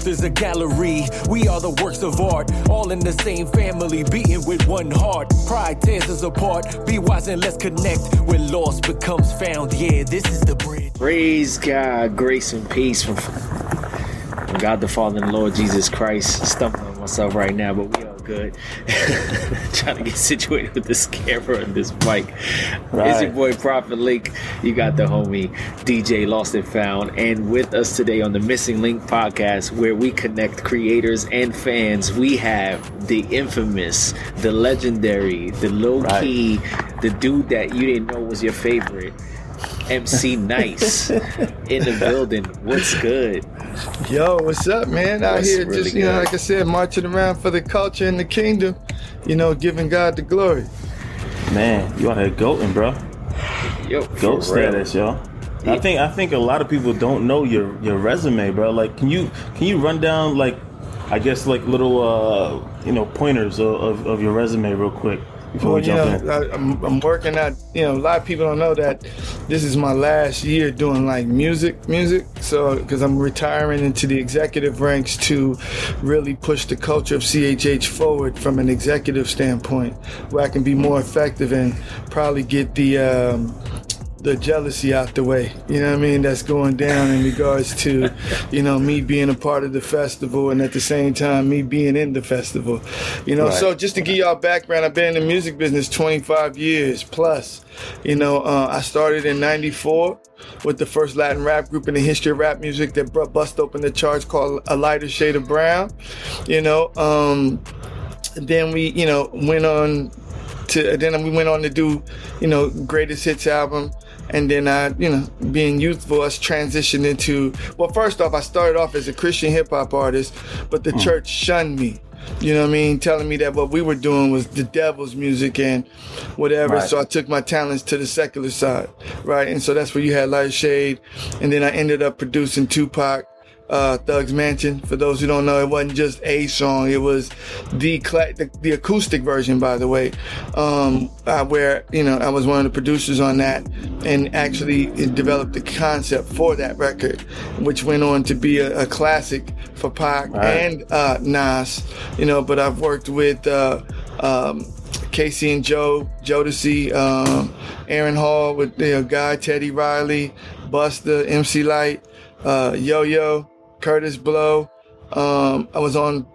earth is a gallery. We are the works of art, all in the same family, beating with one heart. Pride tears us apart. Be wise and let's connect where lost becomes found. Yeah, this is the bridge. Praise God, grace and peace from, God the Father and Lord Jesus Christ. Stumbling myself right now, but we all good. Trying to get situated with this camera and this mic. It's your boy Prophet Link. You got the homie DJ Lost and Found, and with us today on the Missing Link podcast, where we connect creators and fans. We have the infamous, the legendary, the low key, the dude that you didn't know was your favorite. MC Nice in the building. What's good? Yo, what's up, man? Out What's here, really just you know, like I said, marching around for the culture and the kingdom. You know, giving God the glory. Man, you out here goating, bro. Yo, Goat for status, y'all. I think I think a lot of people don't know your your resume, bro. Like, can you can you run down like, I guess like little uh you know pointers of, of, of your resume real quick before Well, we you know, in? I, I'm, I'm working out. You know, a lot of people don't know that this is my last year doing like music, music. So, because I'm retiring into the executive ranks to really push the culture of CHH forward from an executive standpoint, where I can be more effective and probably get the. Um, the jealousy out the way. You know what I mean? That's going down in regards to, you know, me being a part of the festival and at the same time me being in the festival. You know, Right. so just to give y'all background, I've been in the music business 25 years plus. You know, uh, I started in 94 with the first Latin rap group in the history of rap music that bust open the charts called A Lighter Shade of Brown. You know, um, then we, you know, went on to then we went on to do, you know, greatest hits album. And then I, you know, being youthful, us transitioned into well, first off, I started off as a Christian hip hop artist, but the hmm. church shunned me. You know what I mean? Telling me that what we were doing was the devil's music and whatever. Right. So I took my talents to the secular side, right? And so that's where you had Light Shade. And then I ended up producing Tupac, uh, Thugz Mansion. For those who don't know, it wasn't just a song; it was the cla- the, the acoustic version, by the way, um, uh, where you know I was one of the producers on that, and actually developed the concept for that record, which went on to be a, a classic for Pac Right. and uh, Nas. You know, but I've worked with. Uh, um, K-Ci and Joe, Jodeci, um, Aaron Hall with you know, Guy, Teddy Riley, Buster, MC Lyte, uh, Yo Yo, Kurtis Blow. Um, I was on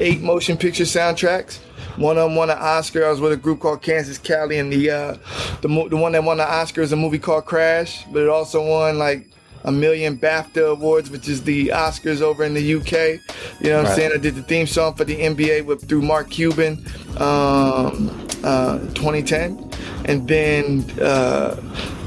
eight motion picture soundtracks. One of them won an Oscar. I was with a group called Kansas Cali, and the uh, the mo- the one that won the Oscar is a movie called Crash, but it also won like a million BAFTA awards, which is the Oscars over in the UK. You know what I'm saying? I did the theme song for the NBA with through Mark Cuban, um, uh, 2010, and then uh,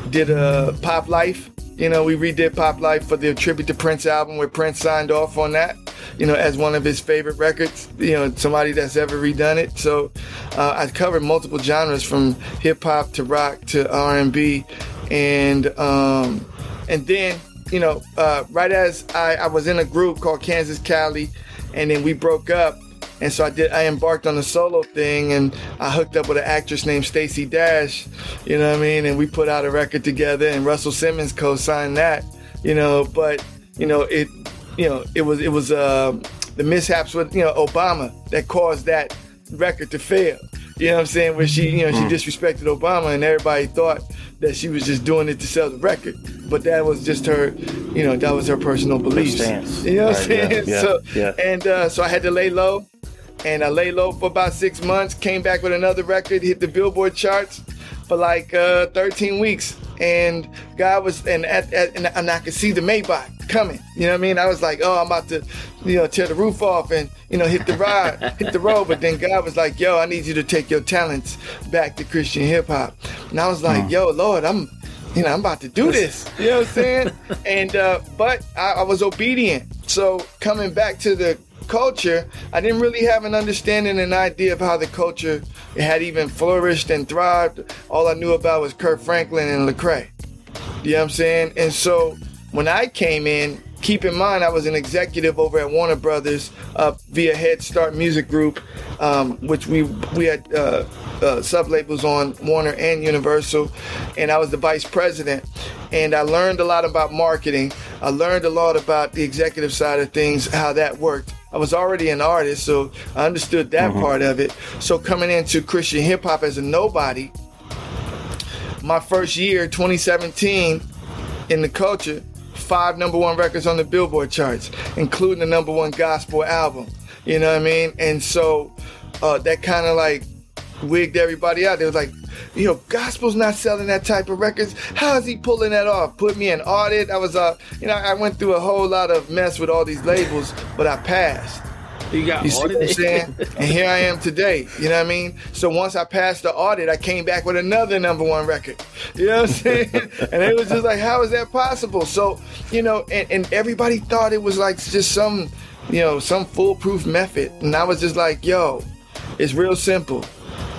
did a Pop Life. You know, we redid Pop Life for the tribute to Prince album, where Prince signed off on that. You know, as one of his favorite records. You know, somebody that's ever redone it. So uh, I covered multiple genres from hip hop to rock to R&B, and um, and then you know, uh, right as I, I was in a group called Kansas Cali, and then we broke up. And so I did. I embarked on a solo thing, and I hooked up with an actress named Stacey Dash. You know what I mean? And we put out a record together, and Russell Simmons co-signed that. You know, but you know it. You know, it was it was uh, the mishaps with you know Obama that caused that record to fail. You know what I'm saying? Where she, you know, she disrespected Obama, and everybody thought that she was just doing it to sell the record. But that was just her, you know, that was her personal beliefs. stance. You know what I'm Right, yeah, saying? yeah, so, yeah. and uh, so I had to lay low, and I lay low for about six months. Came back with another record, hit the Billboard charts for like uh, 13 weeks, and God was, and at, at, and, and I could see the Maybach coming. You know what I mean? I was like, oh, I'm about to, you know, tear the roof off and you know hit the ride, hit the road. But then God was like, yo, I need you to take your talents back to Christian hip hop, and I was like, yo, Lord, I'm you know, I'm about to do this. You know what I'm saying? and uh, but I, I was obedient. So coming back to the culture, I didn't really have an understanding and idea of how the culture had even flourished and thrived. All I knew about was Kirk Franklin and Lecrae. You know what I'm saying? And so when I came in, keep in mind I was an executive over at Warner Brothers uh, via Head Start Music Group, um, which we we had uh, uh, sub labels on Warner and Universal, and I was the vice president. And I learned a lot about marketing. I learned a lot about the executive side of things, how that worked. I was already an artist, so I understood that part of it. So coming into Christian hip hop as a nobody, my first year, 2017, in the culture, five number one records on the Billboard charts, including the number one gospel album. You know what I mean? And so uh, that kind of like wigged everybody out. They was like, you know, gospel's not selling that type of records. How is he pulling that off? Put me in audit. I was, uh, you know, I went through a whole lot of mess with all these labels, but I passed. You got You see what I'm audited. saying? and here I am today. You know what I mean? So once I passed the audit, I came back with another number one record. You know what I'm saying? and it was just like, how is that possible? So, you know, and, and everybody thought it was like just some, you know, some foolproof method. And I was just like, yo, it's real simple.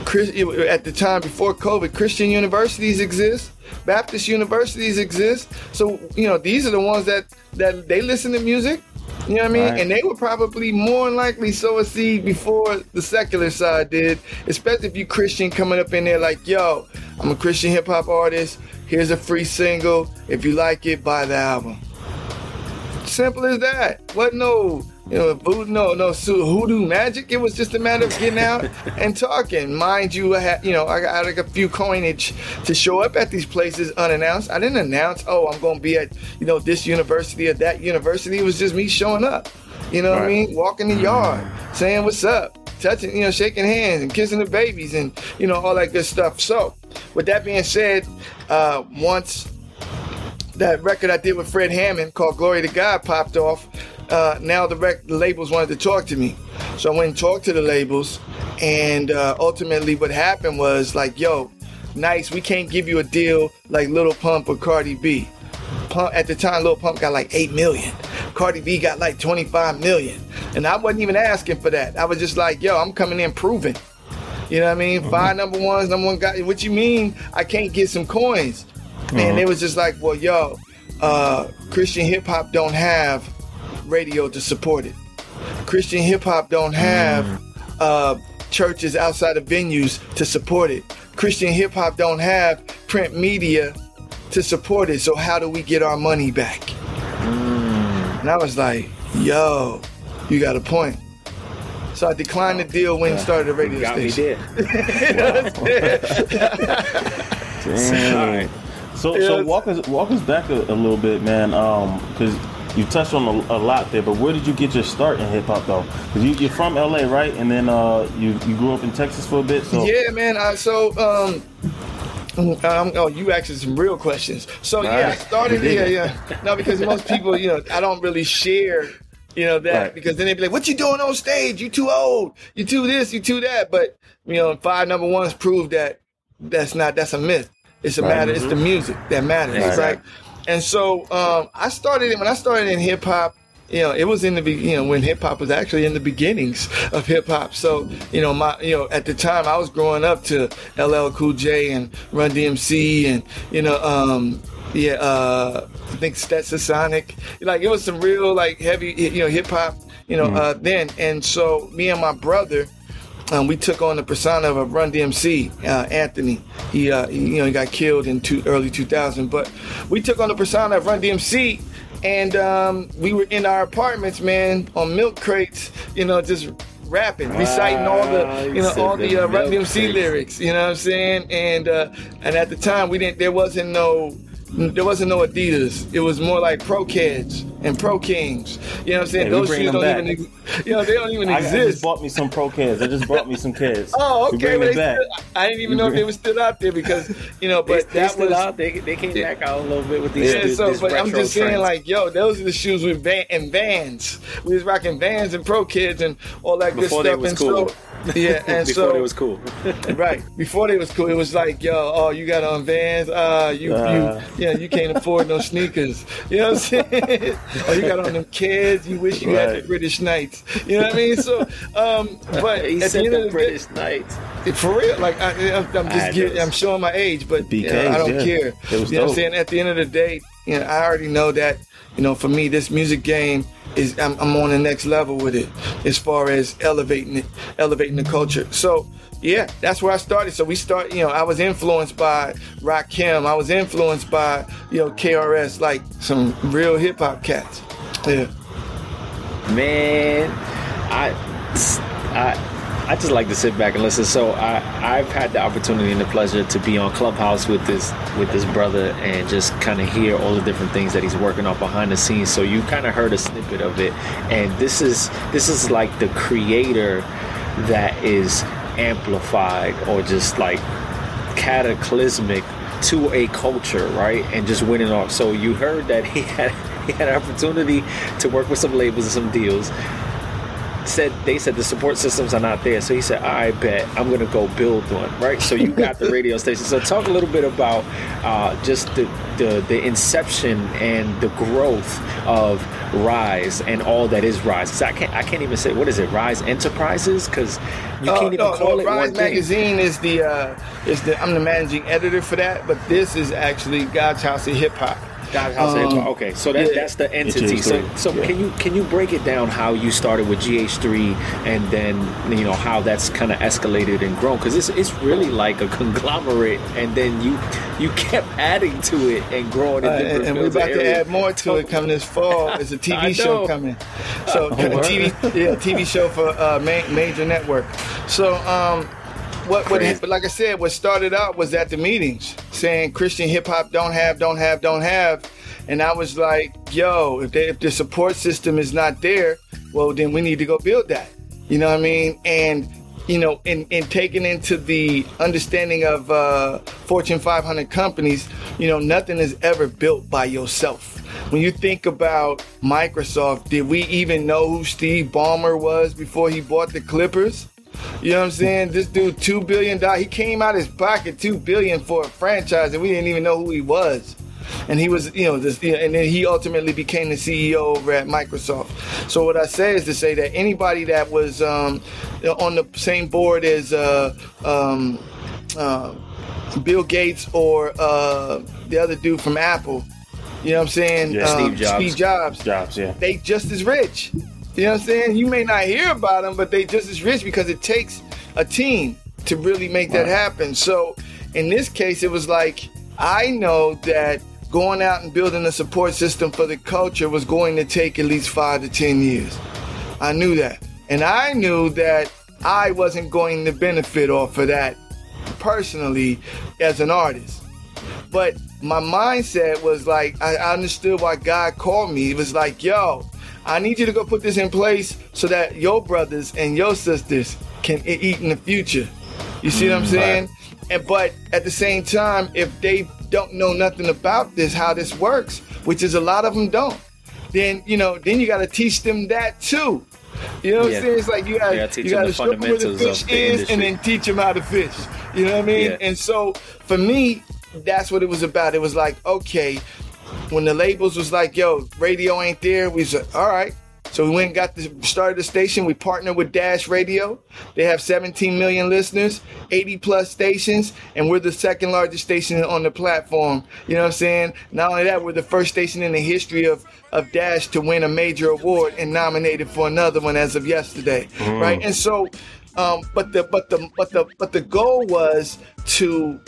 At the time before COVID, Christian universities exist, Baptist universities exist. So you know these are the ones that that they listen to music. You know what I mean? Right. And they would probably more than likely sow a seed before the secular side did, especially if you Christian coming up in there like, yo, I'm a Christian hip hop artist. Here's a free single. If you like it, buy the album. Simple as that. What no, you know, voodoo, no, no su- hoodoo magic. It was just a matter of getting out and talking. Mind you, I had, you know, I got like a few coinage to show up at these places unannounced. I didn't announce, oh, I'm going to be at, you know, this university or that university. It was just me showing up. You know what I mean? Walking the yard, saying what's up, touching, you know, shaking hands and kissing the babies and, you know, all that good stuff. So, with that being said, uh, once that record I did with Fred Hammond called Glory to God popped off, uh, now the, rec- the labels wanted to talk to me. So I went and talked to the labels, and uh, ultimately what happened was like, yo, nice, we can't give you a deal like Little Pump or Cardi B. Pump, at the time, Lil Pump got like 8 million. Cardi B got like 25 million. And I wasn't even asking for that. I was just like, yo, I'm coming in proving. You know what I mean? Five number ones, number one guy. What you mean I can't get some coins? And it was just like, well, yo, uh, Christian hip hop don't have radio to support it. Christian hip hop don't have uh, churches outside of venues to support it. Christian hip hop don't have print media to support it. So how do we get our money back? And I was like, yo, you got a point. So I declined the deal when he started the radio Got me station. there. Damn. So, so walk us walk us back a, a little bit, man. Um, because you touched on a, a lot there, but where did you get your start in hip hop though? Because you, you're from LA, right? And then uh, you you grew up in Texas for a bit. So Yeah, man. I, so, um, um, oh, you asking some real questions. So yeah, I Right. started. Yeah, yeah. No, because most people, you know, I don't really share. You know that Right. because then they'd be like, "What you doing on stage? You too old. You too this. You too that." But you know, five number ones prove that that's not. That's a myth. It's a Right. matter. It's the music that matters, Right. And so um, I started when I started in hip hop. You know, it was in the you know when hip hop was actually in the beginnings of hip hop. So you know, my you know at the time I was growing up to LL Cool J and Run DMC and you know um, yeah uh, I think Stetsasonic. Like it was some real like heavy you know hip hop you know uh, then. And so me and my brother um, we took on the persona of Run DMC, uh, Anthony. He, uh, he, you know, he got killed in two, early 2000. But we took on the persona of Run DMC, and um, we were in our apartments, man, on milk crates, you know, just rapping, reciting all the, you know, all the uh, Run DMC lyrics. You know what I'm saying? And uh, and at the time, we didn't. There wasn't no. Mm. There wasn't no Adidas. It was more like Pro Kids and Pro Kings. You know what I'm saying? Hey, Those shoes don't them even, you know, they don't even I, I just bought me some pro kids. I just bought me some kids. Oh, okay. Well, they still, I didn't even know if they were still out there because you know, but they that still was. out. They, they came back out a little bit with these. Yeah, so but I'm just saying, trends. like, yo, those are the shoes with van and Vans. We was rocking Vans and Pro Kids and all that Before good they stuff. was and cool. so, yeah, and before so it was cool. right before they was cool, it was like, yo, oh, you got on Vans, uh, you, Uh. you, yeah, you can't afford no sneakers. You know what I'm saying? oh, you got on them kids. You wish you had the British Knights. You know what I mean? So, um, but he at the end of the the day, British Knights. for real, like I, I'm, I'm I just getting. I'm showing my age, but you know, I don't yeah. care. It you know what I'm saying? At the end of the day, you know, I already know that, you know, for me, this music game is I'm, I'm on the next level with it as far as elevating it, elevating the culture. So yeah, that's where I started. So we start, you know, I was influenced by Rakim. I was influenced by, you know, KRS, like some real hip hop cats. Yeah. Man, I, I, I just like to sit back and listen. So I, I've had the opportunity and the pleasure to be on Clubhouse with this with this brother and just kind of hear all the different things that he's working on behind the scenes. So you kind of heard a snippet of it, and this is this is like the creator that is amplified or just like cataclysmic to a culture, right? And just winning off. So you heard that he had he had an opportunity to work with some labels and some deals. Said they said the support systems are not there, so he said, "I bet I'm gonna go build one." Right. So you got the radio station. So talk a little bit about uh, just the, the the inception and the growth of Rise and all that is Rise. Because I can't I can't even say what is it Rise Enterprises because you Oh, can't even no, call no, it Rise one thing. Magazine is the uh, is the I'm the managing editor for that, but this is actually God's House of Hip Hop. God House Um, Hop. Okay, so that, yeah. that's the entity. So, GH3, so yeah. can you can you break it down how you started with GH3 and then you know how that's kind of escalated and grown? Because it's it's really like a conglomerate, and then you you kept adding to it and growing. In Uh, and, and we're about to areas. add more to it coming this fall. It's a TV show coming. So Oh, a? TV, yeah, TV show for uh, ma- major network. So um, what what but like I said, what started out was at the meetings saying Christian hip hop don't have, don't have, don't have, and I was like, yo, if they, if the support system is not there, well then we need to go build that. You know what I mean? And you know, in, in taking into the understanding of uh, Fortune 500 companies, you know, nothing is ever built by yourself. When you think about Microsoft, did we even know who Steve Ballmer was before he bought the Clippers? You know what I'm saying? This dude, two billion dollars. He came out his pocket two billion for a franchise, and we didn't even know who he was. And he was, you know, this, you know, and then he ultimately became the CEO over at Microsoft. So what I say is to say that anybody that was um, on the same board as uh, um, uh, Bill Gates or uh, the other dude from Apple, you know what I'm saying? Yeah, Um, Steve Jobs. Steve Jobs Jobs, yeah. they just as rich. You know what I'm saying? You may not hear about them, but they just as rich because it takes a team to really make that happen. So in this case, it was like I know that going out and building a support system for the culture was going to take at least five to ten years. I knew that. And I knew that I wasn't going to benefit off of that personally as an artist. But my mindset was like, I I understood why God called me. It was like, yo, I need you to go put this in place so that your brothers and your sisters can eat in the future. You see what I'm mm, saying? And but at the same time, if they don't know nothing about this, how this works, which is a lot of them don't, then you know, then you got to teach them that too. You know what Yeah. I'm saying? It's like you got Yeah, you them got the to show them where the fish the is, industry. and then teach them how to fish. You know what I mean? Yeah. And so for me, that's what it was about. It was like, okay, when the labels was like, yo, radio ain't there, we said, all right. So we went and got the started the station. We partnered with Dash Radio. They have 17 million listeners, 80 plus stations, and we're the second largest station on the platform. You know what I'm saying? Not only that, we're the first station in the history of, of Dash to win a major award and nominated for another one as of yesterday. Mm. Right? And so um, but the but the but the but the goal was to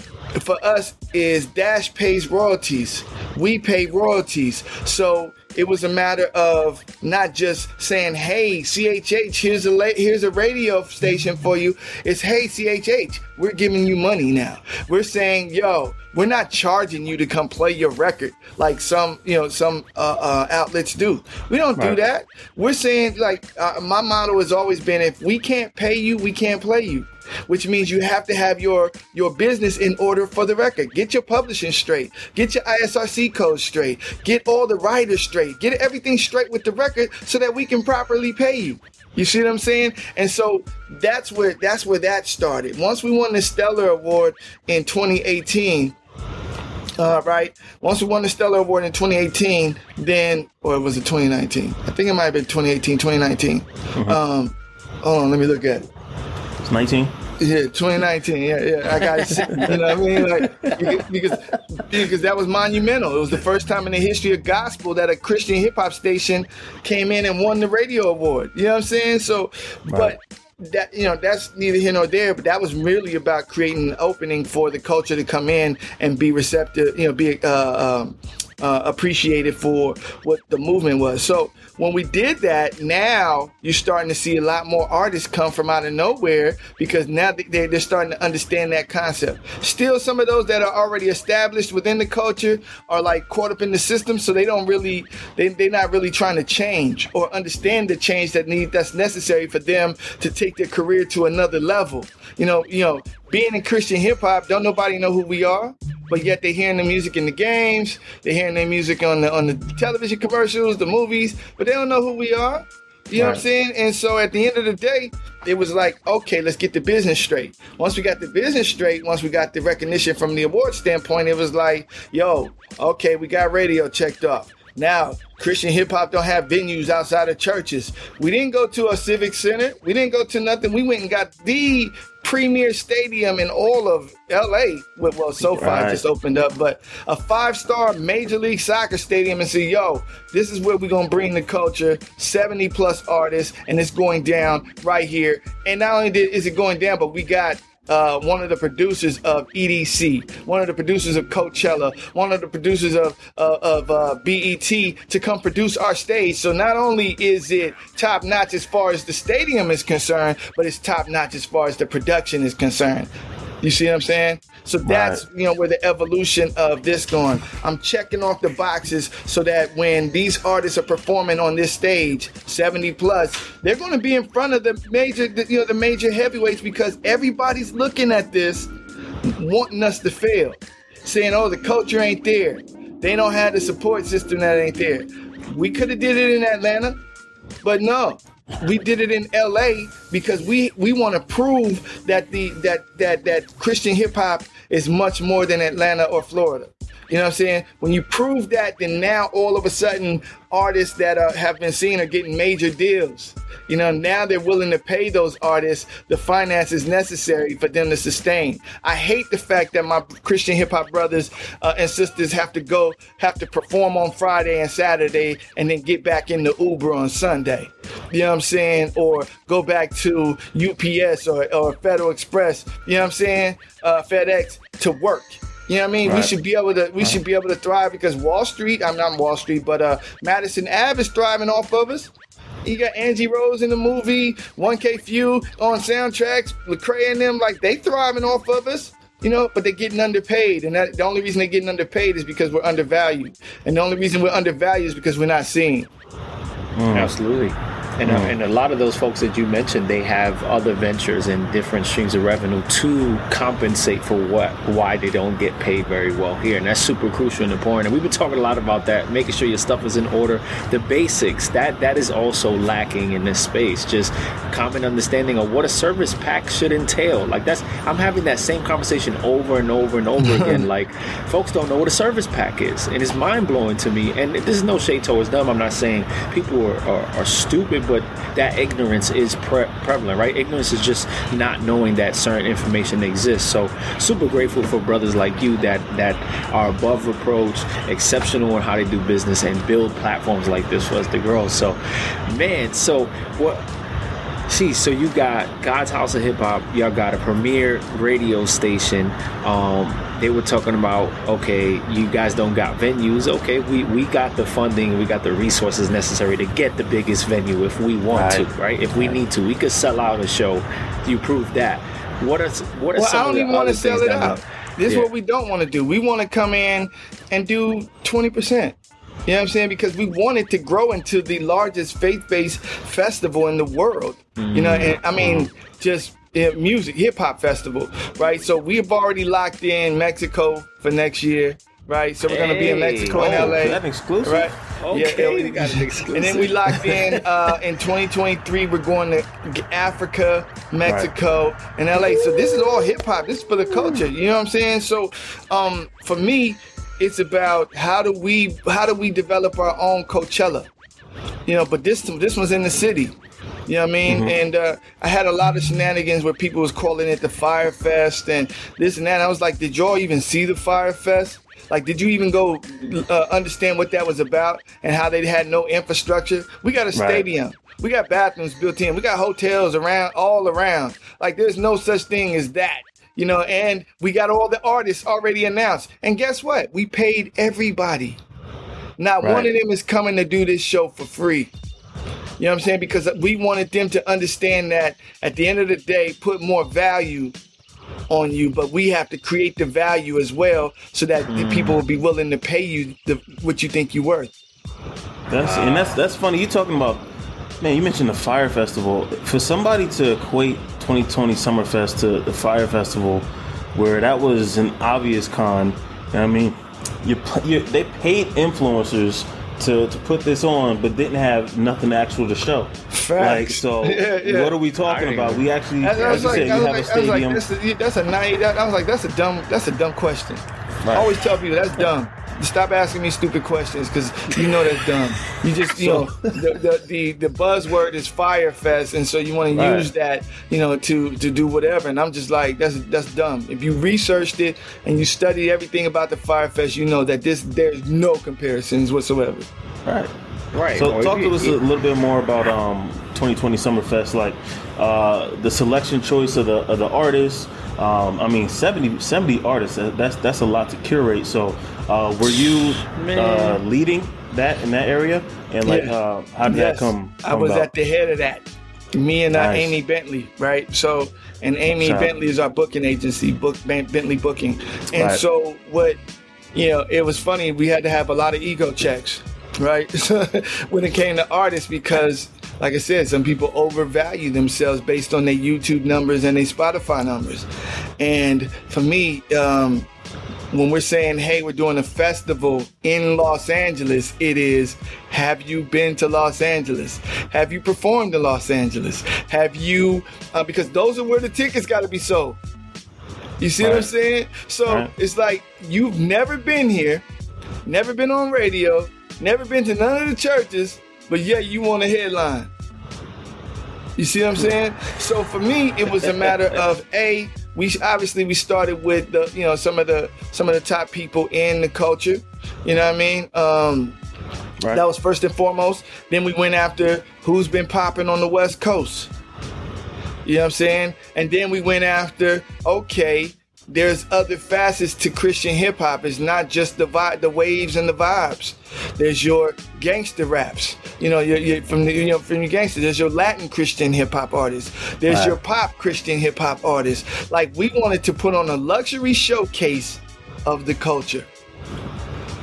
for us is Dash pays royalties. We pay royalties. So it was a matter of not just saying, "Hey, CHH, here's a la- here's a radio station for you." It's, "Hey, CHH, we're giving you money now." We're saying, "Yo, we're not charging you to come play your record like some you know some uh, uh, outlets do. We don't do that. We're saying like uh, my motto has always been: if we can't pay you, we can't play you. Which means you have to have your your business in order for the record. Get your publishing straight. Get your ISRC code straight. Get all the writers straight. Get everything straight with the record so that we can properly pay you. You see what I'm saying? And so that's where that's where that started. Once we won the Stellar Award in 2018, uh, right? Once we won the Stellar Award in 2018, then, or was it 2019? I think it might have been 2018, 2019. Um, hold on, let me look at it. It's 19. Yeah, 2019. Yeah, yeah. I got it. You know what I mean? Like because because that was monumental. It was the first time in the history of gospel that a Christian hip hop station came in and won the radio award. You know what I'm saying? So, right. but that you know that's neither here nor there but that was really about creating an opening for the culture to come in and be receptive you know be uh, um, uh, appreciated for what the movement was so when we did that, now you're starting to see a lot more artists come from out of nowhere because now they're, starting to understand that concept. Still, some of those that are already established within the culture are like caught up in the system, so they don't really, they, they're not really trying to change or understand the change that need that's necessary for them to take their career to another level. You know, you know, being in Christian hip hop, don't nobody know who we are, but yet they're hearing the music in the games, they're hearing their music on the on the television commercials, the movies, but they don't know who we are. You know right. what I'm saying? And so at the end of the day, it was like, okay, let's get the business straight. Once we got the business straight, once we got the recognition from the award standpoint, it was like, yo, okay, we got radio checked off. Now, Christian hip hop don't have venues outside of churches. We didn't go to a civic center. We didn't go to nothing. We went and got the premier stadium in all of LA. Well, SoFi right. just opened up, but a five star Major League Soccer stadium and say, yo, this is where we're going to bring the culture, 70 plus artists, and it's going down right here. And not only did, is it going down, but we got uh, one of the producers of EDC, one of the producers of Coachella, one of the producers of of uh, BET to come produce our stage. So not only is it top notch as far as the stadium is concerned, but it's top notch as far as the production is concerned. You see what I'm saying? So that's right. you know where the evolution of this going. I'm checking off the boxes so that when these artists are performing on this stage, 70 plus, they're going to be in front of the major, you know, the major heavyweights because everybody's looking at this, wanting us to fail, saying, "Oh, the culture ain't there. They don't have the support system that ain't there." We could have did it in Atlanta, but no, we did it in LA because we we want to prove that the that that that Christian hip hop is much more than Atlanta or Florida. You know what I'm saying? When you prove that, then now all of a sudden artists that are, have been seen are getting major deals. You know, now they're willing to pay those artists the finances necessary for them to sustain. I hate the fact that my Christian hip hop brothers uh, and sisters have to go, have to perform on Friday and Saturday and then get back in the Uber on Sunday. You know what I'm saying? Or go back to UPS or, or Federal Express, you know what I'm saying? Uh, FedEx to work. You know what I mean? Right. We should be able to we right. should be able to thrive because Wall Street, I'm not Wall Street, but uh Madison Ave is thriving off of us. You got Angie Rose in the movie, 1K Phew on soundtracks, Lecrae and them, like they thriving off of us. You know, but they're getting underpaid, and that, the only reason they're getting underpaid is because we're undervalued, and the only reason we're undervalued is because we're not seen. Mm. Absolutely. And, mm. and a lot of those folks that you mentioned, they have other ventures and different streams of revenue to compensate for what why they don't get paid very well here, and that's super crucial and important. And we've been talking a lot about that, making sure your stuff is in order. The basics that that is also lacking in this space. Just common understanding of what a service pack should entail. Like that's I'm having that same conversation over and over and over again. Like folks don't know what a service pack is, and it's mind blowing to me. And this is no shade towards them. I'm not saying people are, are, are stupid but that ignorance is pre- prevalent, right? Ignorance is just not knowing that certain information exists. So, super grateful for brothers like you that that are above reproach, exceptional in how they do business, and build platforms like this for us to grow. So, man, so what? See, so you got God's House of Hip Hop. Y'all got a premier radio station. Um, they were talking about okay you guys don't got venues okay we we got the funding we got the resources necessary to get the biggest venue if we want right. to right if we need to we could sell out a show you prove that what are what are well, some I don't even want to sell it out this yeah. is what we don't want to do we want to come in and do 20% you know what I'm saying? Because we wanted to grow into the largest faith-based festival in the world. You know, and I mean, just music hip hop festival, right? So we've already locked in Mexico for next year, right? So we're gonna be in Mexico oh, and LA. That exclusive, right? Okay, yeah, we got an exclusive. And then we locked in uh, in 2023. We're going to Africa, Mexico, right. and LA. So this is all hip hop. This is for the culture. You know what I'm saying? So um, for me, it's about how do we how do we develop our own Coachella? You know, but this this one's in the city. You know what I mean? Mm-hmm. And uh, I had a lot of shenanigans where people was calling it the Fyre Fest and this and that. I was like, did y'all even see the Fyre Fest? Like, did you even go uh, understand what that was about and how they had no infrastructure? We got a stadium. We got bathrooms built in. We got hotels around, all around. Like, there's no such thing as that. You know, and we got all the artists already announced. And guess what? We paid everybody. Not one of them is coming to do this show for free. You know what I'm saying? Because we wanted them to understand that at the end of the day, put more value on you, but we have to create the value as well so that the people mm. will be willing to pay you the, what you think you're worth. That's and that's that's funny. You talking about man? You mentioned the Fyre Festival. For somebody to equate 2020 Summerfest to the Fyre Festival, where that was an obvious con. You know what I mean, you, you they paid influencers to, to put this on, but didn't have nothing actual to show. Like so, Yeah, yeah. what are we talking about? We actually, I, I like was you like, said, I you was have a like, I was like, stadium. that's a, that's a naive. That, I was like, that's a dumb. That's a dumb question. I always tell people that's dumb. Stop asking me stupid questions because you know that's dumb. You just, you know, the, the the the buzzword is Fyre Fest, and so you want to use that, you know, to to do whatever. And I'm just like, that's that's dumb. If you researched it and you studied everything about the Fyre Fest, you know that this there's no comparisons whatsoever. Right. Right. So Or talk if to us a little bit more about um, 2020 Summerfest, like uh, the selection choice of the of the artists. Um, I mean, 70, 70 artists. That's that's a lot to curate. So, uh, were you uh, leading that in that area? And like, Yeah. uh, how did that come? I was about? at the head of that. Me and uh, Nice. Amy Bentley, right? So, and Amy. Bentley is our booking agency, Book Ben- Bentley Booking. And Right. so, what, you know, it was funny. We had to have a lot of ego checks, right? when it came to artists, because, like I said, some people overvalue themselves based on their YouTube numbers and their Spotify numbers. And for me, um, when we're saying, hey, we're doing a festival in Los Angeles, it is, have you been to Los Angeles? Have you performed in Los Angeles? Have you, uh, because those are where the tickets got to be sold. You see what I'm saying? So Right. it's like you've never been here, never been on radio, never been to none of the churches, but yeah, you want a headline. You see what I'm saying? So for me, it was a matter of a. We obviously we started with the you know some of the some of the top people in the culture. You know what I mean? Um, Right. That was first and foremost. Then we went after who's been popping on the West Coast. You know what I'm saying? And then we went after okay, there's other facets to Christian hip hop. It's not just the vi- the waves and the vibes. There's your gangster raps. You know, you're, you're from the you know from your gangster. There's your Latin Christian hip hop artists. There's Right. your pop Christian hip hop artists. Like we wanted to put on a luxury showcase of the culture.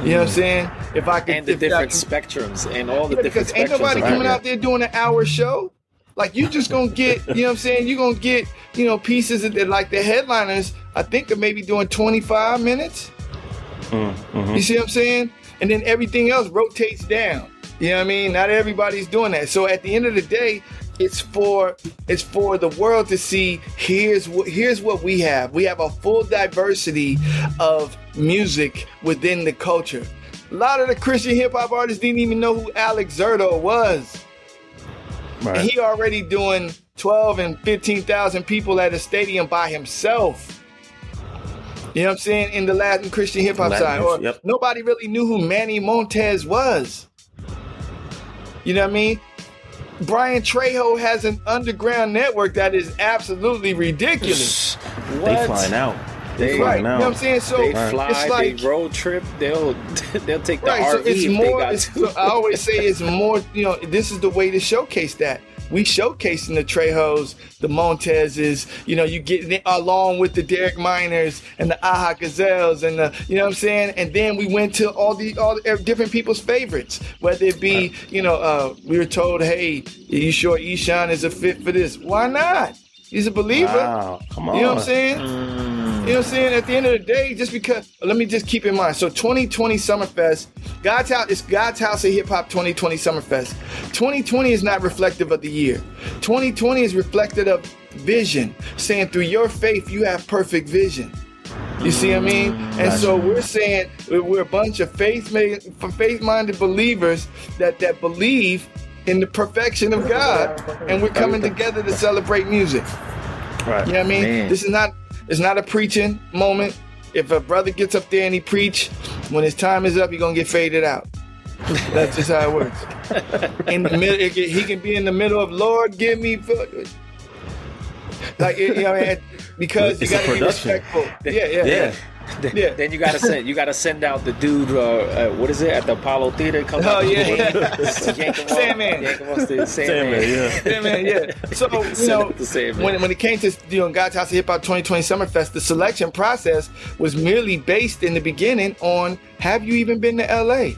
You know what I'm saying? If I could, and the different could- spectrums and all the yeah, different because ain't nobody coming it. out there doing an hour show. Like you just gonna get, you know what I'm saying? You're gonna get, you know, pieces that like the headliners, I think they're maybe doing 25 minutes. Mm-hmm. You see what I'm saying? And then everything else rotates down. You know what I mean? Not everybody's doing that. So at the end of the day, it's for it's for the world to see here's what here's what we have. We have a full diversity of music within the culture. A lot of the Christian hip hop artists didn't even know who Alex Zurdo was. Right. He already doing 12 and 15,000 people at a stadium by himself. You know what I'm saying? In the Latin Christian hip hop side. Or yep. nobody really knew who Manny Montes was. You know what I mean? Bryann Trejo has an underground network that is absolutely ridiculous. they What? flying out. They- flying right. You know out. what I'm saying? So They it's fly, like they road trip. They'll they'll take the right. So RV it's if more. they got It's, to. so I always say it's more. You know, this is the way to showcase that. We showcasing the Trejos, the Montezes. You know, you get it along with the Derek Minors and the Aha Gazelles and the. You know what I'm saying? And then we went to all the all the different people's favorites, whether it be you know uh, we were told, hey, are you sure Eshon is a fit for this? Why not? He's a believer. Wow, come on. You know what I'm saying? You know what I'm saying? At the end of the day, just because, let me just keep in mind. So 2020 Summerfest, God's House, it's God's House of Hip Hop 2020 Summerfest. 2020 is not reflective of the year. 2020 is reflective of vision, saying through your faith, you have perfect vision. You see what I mean? And so we're saying we're a bunch of faith faith minded believers that that believe in the perfection of God, and we're coming together to celebrate music. Right. You know what I mean? Man. This is not it's not a preaching moment. If a brother gets up there and he preach, when his time is up, he gonna get faded out. That's just how it works. In the middle, can- he can be in the middle of Lord, give me, fu-" like you know, what I mean? because It's you gotta be respectful. Yeah, yeah, Yeah. yeah. Then, Yeah. then you gotta send you gotta send out the dude. Uh, uh, what is it at the Apollo Theater? Comes Oh, out yeah, yeah. yank Sandman. yank him off the Sandman. Sandman, yeah. Yeah, man, yeah. So you know, it to Sandman. when when it came to you know God's House of Hip Hop 2020 Summerfest, the selection process was merely based in the beginning on Have you even been to LA?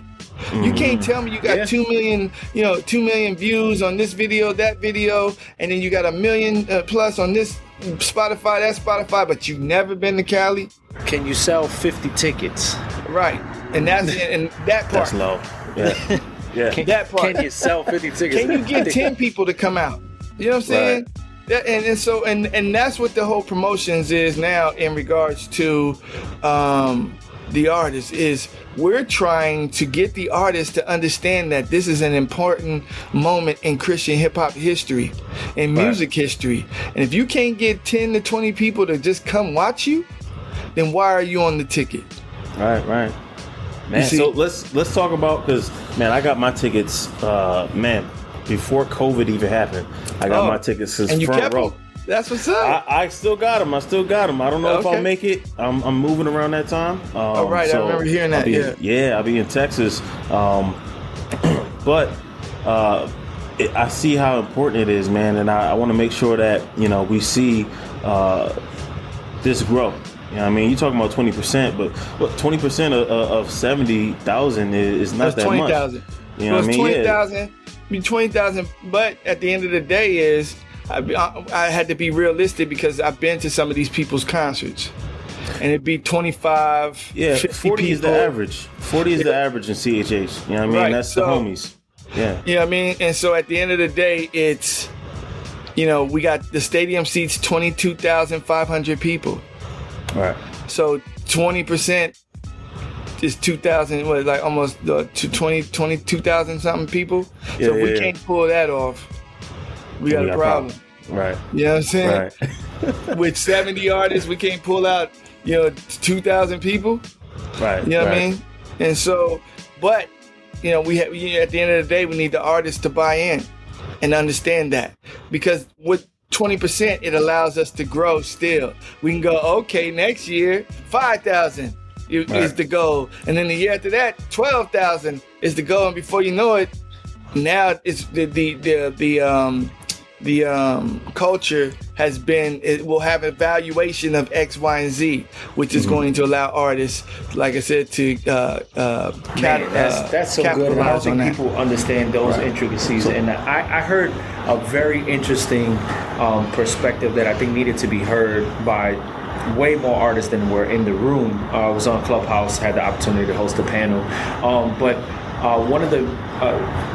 You can't tell me you got Yeah. two million, you know, two million views on this video, that video, and then you got a million uh, plus on this Spotify, that's Spotify, but you've never been to Cali, Can you sell fifty tickets? right? And that's and that part. That's low. Yeah. Yeah. Can, That part. Can you sell fifty tickets? Can you get ten people to come out? You know what I'm saying? That, and, and so and and that's what the whole promotions is now in regards to um, the artist is we're trying to get the artist to understand that this is an important moment in Christian hip hop history and Right. music history. And if you can't get 10 to 20 people to just come watch you, then why are you on the ticket? Right, right. Man, so let's let's talk about because man, I got my tickets. Uh, man, before COVID even happened, I got Oh, my tickets since front kept row. them. That's what's up. I, I still got them. I still got them. I don't know if I'll make it. I'm, I'm moving around that time. Um, Oh, right. I remember hearing that, be- yeah. yeah, I'll be in Texas. Um, but uh, it, I see how important it is, man, and I, I want to make sure that you know we see uh, this grow. You know I mean, you're talking about 20%, but what 20% of, of of 70,000 is, is not That's that twenty much. thousand. You know so what I mean? twenty Yeah. thousand. Be twenty thousand. But at the end of the day, is I, I, I had to be realistic because I've been to some of these people's concerts, and it'd be twenty five. Yeah, 50 40 is the average. 40 is the average in CHH. You know what I mean? Right, That's so- the homies. Yeah. You know what I mean? And so at the end of the day, it's you know we got the stadium seats twenty two thousand five hundred people. Right. So twenty percent is two thousand. What like almost uh, to 20 22,000 something people. Yeah, so we yeah, yeah. can't pull that off, we got We a got problem. Right. You know what I'm saying? Right. with 70 artists, we can't pull out, you know, 2,000 people. Right. You know what right. I mean? And so, but, you know, we have, you know, at the end of the day, we need the artists to buy in and understand that. Because with 20%, it allows us to grow still. We can go, okay, next year, 5,000 is Right. the goal. And then the year after that, 12,000 is the goal. And before you know it, now it's the, the, the, the, um, the um, culture has been it will have a valuation of X, Y, and Z, which is going to allow artists, like I said, to uh, uh, cap- Man, that's uh, that's so good. And I don't capitalize on think that. people understand those intricacies. And I, I heard a very interesting um, perspective that I think needed to be heard by way more artists than were in the room. Uh, I was on Clubhouse, had the opportunity to host a panel, um, but. Uh, one of the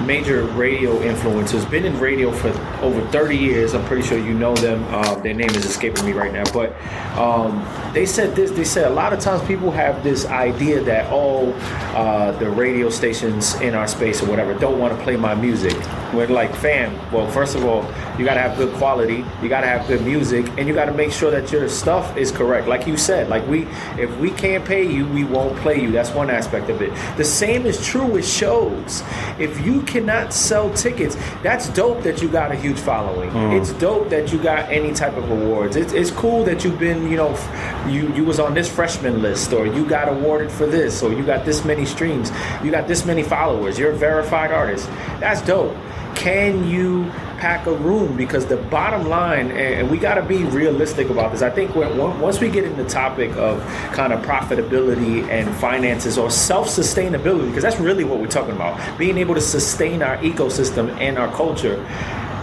major radio influencers, been in radio for over 30 years. I'm pretty sure you know them. Uh, their name is escaping me right now, but um, they said this. They said a lot of times people have this idea that oh, uh, the radio stations in our space or whatever don't want to play my music. We're like, fam. Well, first of all, you got to have good quality. You got to have good music, and you got to make sure that your stuff is correct. Like you said, like we, if we can't pay you, we won't play you. That's one aspect of it. The same is true with shows. If you cannot sell tickets, that's dope that you got a huge following. Mm. It's dope that you got any type of awards. It's, it's cool that you've been, you know, you you was on this freshman list, or you got awarded for this, or you got this many streams, you got this many followers. You're a verified artist. That's dope. Can you pack a room? Because the bottom line, and we got to be realistic about this. I think when, once we get in the topic of kind of profitability and finances or self-sustainability, because that's really what we're talking about, being able to sustain our ecosystem and our culture.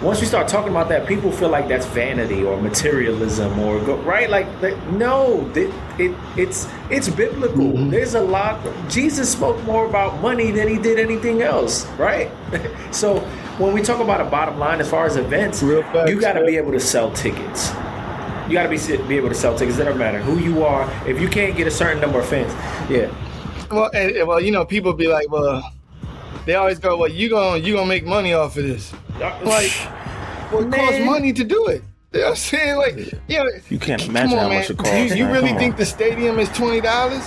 Once we start talking about that, people feel like that's vanity or materialism or go, right. Like, like, no, it, it it's it's biblical. Mm-hmm. There's a lot. Jesus spoke more about money than he did anything else, right? so when we talk about a bottom line as far as events, Real facts, you got to be able to sell tickets. You got to be be able to sell tickets. It doesn't matter who you are. If you can't get a certain number of fans, yeah, Well, and, and, well, you know, people be like, well, they always go, "Well, you gonna you gonna make money off of this?" Like, well, it costs money to do it. You know what I'm saying? Like, you know, You can't imagine on, how man. much it costs, You, you really think the stadium is twenty dollars?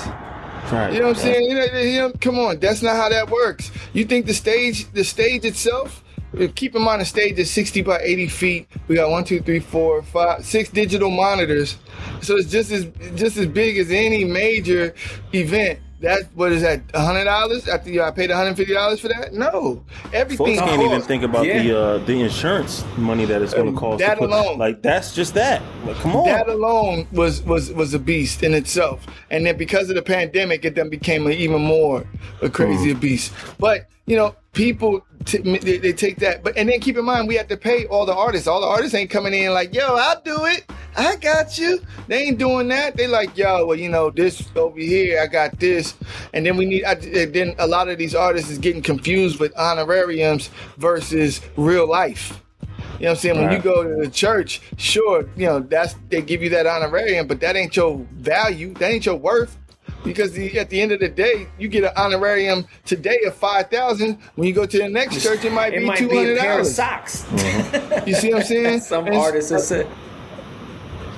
Right. You know what I'm saying? You know, you know, come on, that's not how that works. You think the stage, the stage itself? Uh, Keep in mind, the stage is 60 by 80 feet. We got one, two, three, four, five, six digital monitors, so it's just as just as big as any major event. That what is that? hundred dollars after you I paid 150 dollars for that? No, everything. Folks can't even think about Yeah. the uh, the insurance money that it's going Um, to cost. that to put, alone. like that's just that. Like, come on. that alone was was was a beast in itself and then because of the pandemic it then became an even more a crazier Mm. beast but you know people t- they, they take that but and then keep in mind we have to pay all the artists. All the artists ain't coming in like yo i'll do it. I got you. They ain't doing that. They like yo well you know this over here i got this. And then we need I, and then a lot of these artists is getting confused with honorariums versus real life. You know what I'm saying? When you go to the church, sure, you know, that's they give you that honorarium, but that ain't your value. That ain't your worth. Because the, at the end of the day, you get an honorarium today of five thousand. When you go to the next church, it might It be might two be a hundred pair of dollars. socks. You see what I'm saying? Some And artists are say,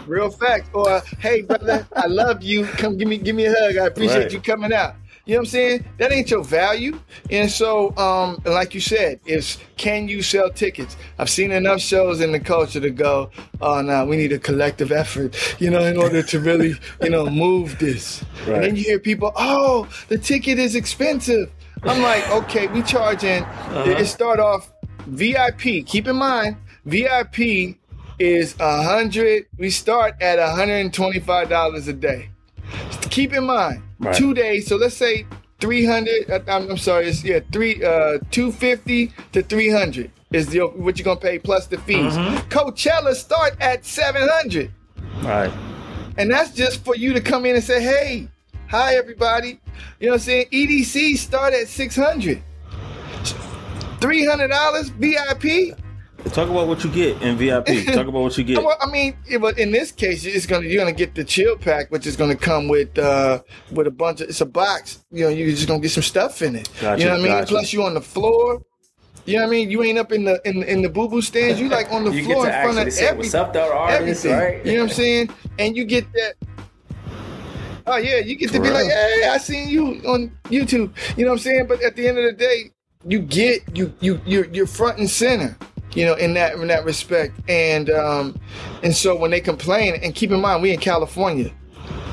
real fact. Or hey, brother, I love you. Come give me give me a hug. I appreciate Right. you coming out. You know what I'm saying? That ain't your value. And so, um, like you said, it's can you sell tickets? I've seen enough shows in the culture to go, oh no, we need a collective effort, you know, in order to really, you know, move this. And then you hear people, oh, the ticket is expensive. I'm like, okay, we charging. It start off VIP. Keep in mind, VIP is a hundred. We start at hundred and twenty-five dollars a day. Keep in mind, Right. two days. So let's say three hundred. I'm, I'm sorry. It's yeah, three uh two fifty to three hundred is the what you're gonna pay plus the fees. Coachella start at seven hundred. right. And that's just for you to come in and say, hey, hi, everybody. You know what I'm saying? EDC start at 600 $300 VIP. Talk about what you get in VIP. Talk about what you get. I mean, but in this case, it's gonna you're gonna get the chill pack, which is gonna come with uh with a bunch of it's a box. You know, you're just gonna get some stuff in it. Gotcha, you know what I mean? gotcha. Plus, you on the floor. You know what I mean? You ain't up in the in, in the boo boo stands. You like on the you get floor to in front of say every, what's up to artists, everything. right? You know what I'm saying? And you get that. Oh yeah, you get to be like, hey, I seen you on YouTube. You know what I'm saying? But at the end of the day, you get you you you're you're front and center. You know, in that in that respect, and um, and so when they complain, and keep in mind, we in California,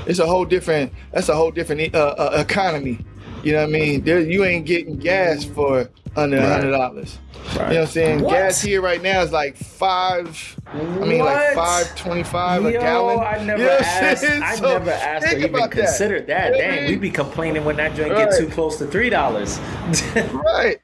it's a whole different. That's a whole different uh, uh, economy. You know what I mean? There, you ain't getting gas for under a hundred dollars. Right. You know what I'm saying? What? Gas here right now is like five. I mean, like five twenty-five a gallon. I never You know asked. I So, never asked or even that. considered that. What I Dang, we be complaining when that joint Right. get too close to three dollars. right.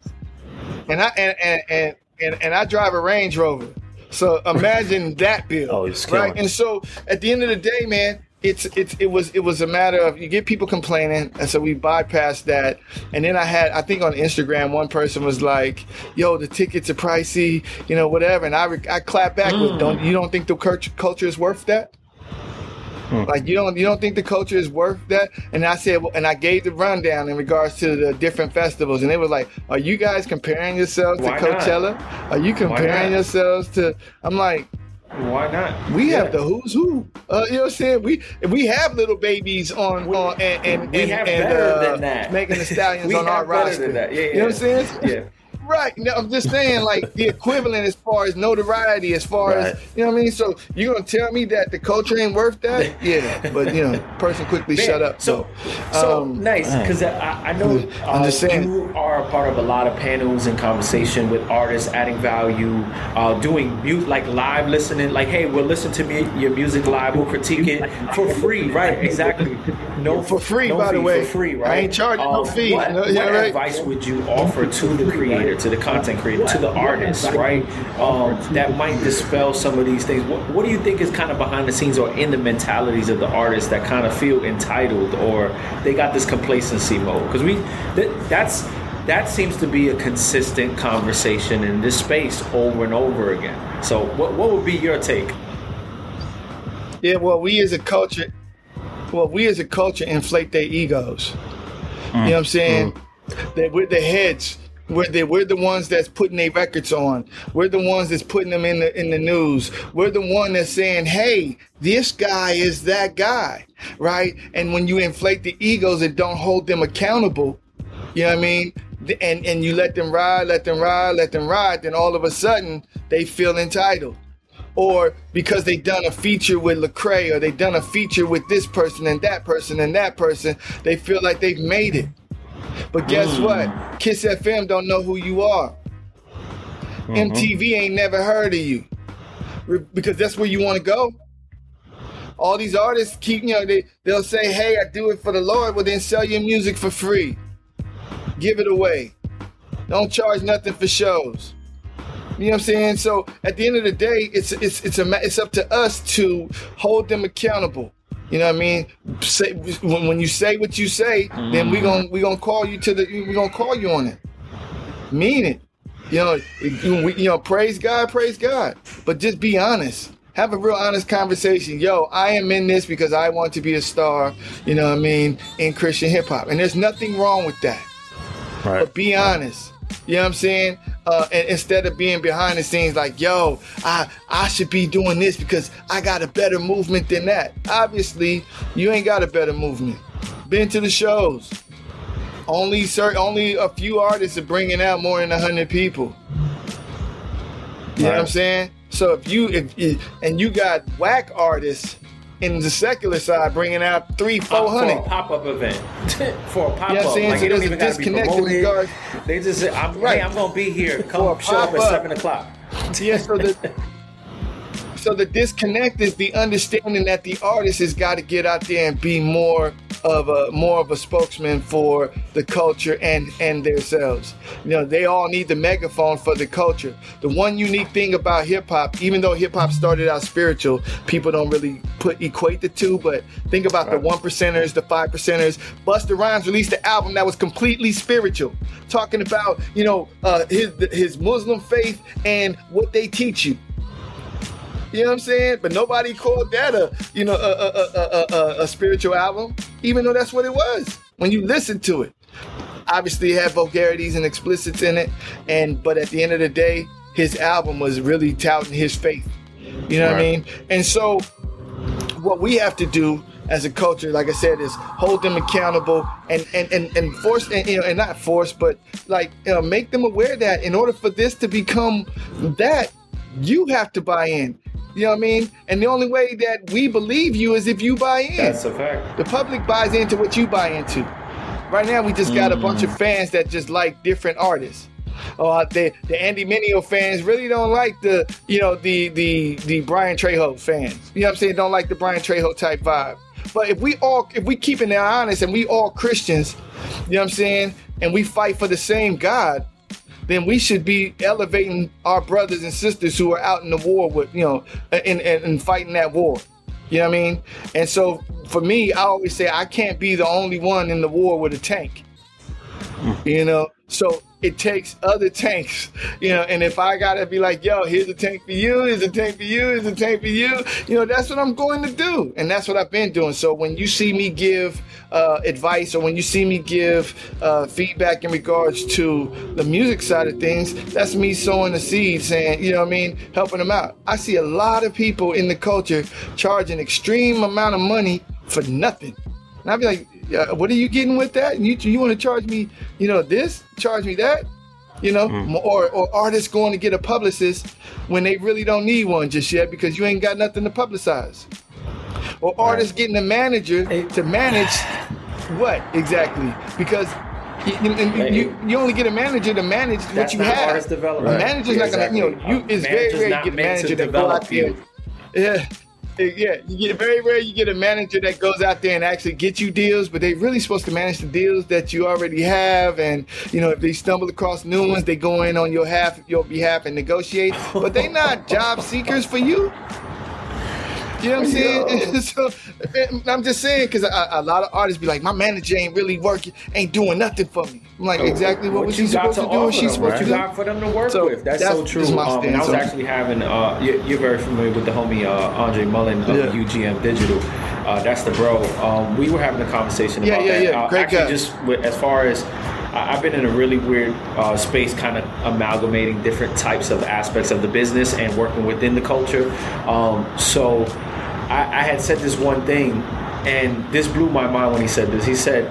And I and and, and and and I drive a Range Rover. So imagine that bill. Oh, right. killing. And so at the end of the day, man, it's it's it was it was a matter of you get people complaining, and so we bypassed that. And then I had I think on Instagram one person was like, "Yo, the tickets are pricey, you know, whatever." And I I clap back with, "Don't you don't think the culture culture is worth that?" Like you don't you don't think the culture is worth that? And I said, and I gave the rundown in regards to the different festivals, and it was like, are you guys comparing yourselves Why to not? Coachella? Are you comparing yourselves to? I'm like, Why not? we Yeah. have the who's who. Uh, you know what I'm saying? We we have little babies on We- on and and, we and, have and, better uh, than that. making the stallions on our roster. that. Yeah, You know what I'm saying? Yeah. Right. No, I'm just saying, like the equivalent as far as notoriety, as far as you know what I mean. So you're gonna tell me that the culture ain't worth that? Yeah, but you know, person quickly Man, shut up. So, so um, nice because I, I know I'm uh, just saying. you are a part of a lot of panels and conversation with artists, adding value, uh, doing mute like live listening. Like, hey, we'll listen to me, your music live. We'll critique it for free, right? Exactly. No For free, no by the way. for free, Right. I ain't charging no Um, fee. What, No, yeah, what right. advice would you offer to the creator, to the content creator, to the artist, right? Um, that might dispel some of these things. What, what do you think is kind of behind the scenes or in the mentalities of the artists that kind of feel entitled or they got this complacency mode? Because we, that, that's that seems to be a consistent conversation in this space over and over again. So, what what would be your take? Yeah, well, we as a culture, well, we as a culture inflate their egos. You know what I'm saying? That with their heads, We're the, we're the ones that's putting their records on. We're the ones that's putting them in the in the news. We're the one that's saying, "Hey, this guy is that guy," right? And when you inflate the egos and don't hold them accountable, you know what I mean? And and you let them ride, let them ride, let them ride. Then all of a sudden they feel entitled, or because they done a feature with Lecrae, or they done a feature with this person and that person and that person, they feel like they've made it. But guess Mm. what? Kiss FM don't know who you are. Mm-hmm. MTV ain't never heard of you because that's where you want to go. All these artists keep, you know, they they'll say, "Hey, I do it for the Lord," well then sell your music for free. Give it away. Don't charge nothing for shows. You know what I'm saying? So at the end of the day, it's it's it's a it's up to us to hold them accountable. You know what I mean? Say when, when you say what you say, then we gonna we gonna call you to the we gonna call you on it. Mean it. You know, you, we- you know, praise God, praise God. But just be honest. Have a real honest conversation. Yo, I am in this because I want to be a star, you know what I mean, in Christian hip hop. And there's nothing wrong with that Right. but be honest. You know what I'm saying? Uh, and instead of being behind the scenes like, yo, I I should be doing this because I got a better movement than that. Obviously, you ain't got a better movement. Been to the shows. Only certain, only a few artists are bringing out more than hundred people. You know what I'm saying? So if you if you, and you got whack artists in the secular side bringing out three, uh, four hundred. for a pop-up event. For a know what I'm like So there's a even gotta be disconnect in regards- they just say I'm, Right. hey I'm gonna be here. Come show up at 7 o'clock. Yeah, so the so the disconnect is the understanding that the artist has got to get out there and be more of a more of a spokesman for the culture and and themselves. You know, they all need the megaphone for the culture. The one unique thing about hip hop, even though hip hop started out spiritual, people don't really put equate the two. But think about the one percenters, the five percenters. Busta Rhymes released an album that was completely spiritual, talking about you know uh, his his Muslim faith and what they teach you. You know what I'm saying? But nobody called that a you know a a, a, a, a, spiritual album, even though that's what it was when you listen to it. Obviously, it had vulgarities and explicits in it, and but at the end of the day, his album was really touting his faith. You know what I mean? And so, what we have to do as a culture, like I said, is hold them accountable and and and, and force and, you know and not force, but like you know, make them aware that in order for this to become that, you have to buy in. You know what I mean? And the only way that we believe you is if you buy in. that's a fact The public buys into what you buy into. Right now, we just got a bunch of fans that just like different artists. Uh, the the Andy Mineo fans really don't like the you know the the the Bryann Trejo fans. You know what I'm saying? Don't like the Bryann Trejo type vibe. But if we all if we keeping it honest and we all Christians, you know what I'm saying, and we fight for the same God, then we should be elevating our brothers and sisters who are out in the war with you know and and, and fighting that war. You know what I mean? And so for me, I always say I can't be the only one in the war with a tank. Hmm. You know, so it takes other tanks, you know, and if I gotta be like, yo, here's a tank for you, here's a tank for you, here's a tank for you, you know, that's what I'm going to do. And that's what I've been doing. So when you see me give uh, advice or when you see me give uh, feedback in regards to the music side of things, that's me sowing the seed, saying, you know what I mean, helping them out. I see a lot of people in the culture charging extreme amount of money for nothing. And I'd be like, yeah, what are you getting with that? You you want to charge me, you know, this? Charge me that? You know, mm. or or artists going to get a publicist when they really don't need one just yet because you ain't got nothing to publicize. Or artists getting a manager to manage what exactly? Because you, you, you, you only get a manager to manage what That's you not have. artist development. A manager's not gonna, you know, you it's A very manager's rare you get a meant to manager that go develop out there. you. Yeah. Yeah, you get very rare. You get a manager that goes out there and actually get you deals, but they're really supposed to manage the deals that you already have. And you know, if they stumble across new ones, they go in on your half, your behalf, and negotiate. But they're not job seekers for you. You know what I'm saying? so I'm just saying because a, a lot of artists be like, my manager ain't really working, ain't doing nothing for me. I'm like, exactly what, was she got supposed to do? What offer supposed what to you do? got for them to work So with. That's, that's- so true. my Um, and I was stance on it. actually having, uh, you, you're very familiar with the homie uh, Andre Mullen of Yeah. UGM Digital. Uh, that's the bro. Um, we were having a conversation Yeah, about yeah, that. yeah. Uh, Great actually, guy. just with, as far as I- I've been in a really weird uh, space, kind of amalgamating different types of aspects of the business and working within the culture. Um, so I, I had said this one thing, and this blew my mind when he said this. He said,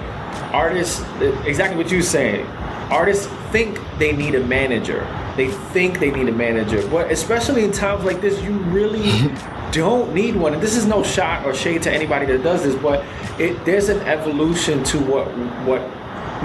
"Artists, exactly what you were saying. Artists think they need a manager. They think they need a manager, but especially in times like this, you really." don't need one and this is no shot or shade to anybody that does this but it there's an evolution to what what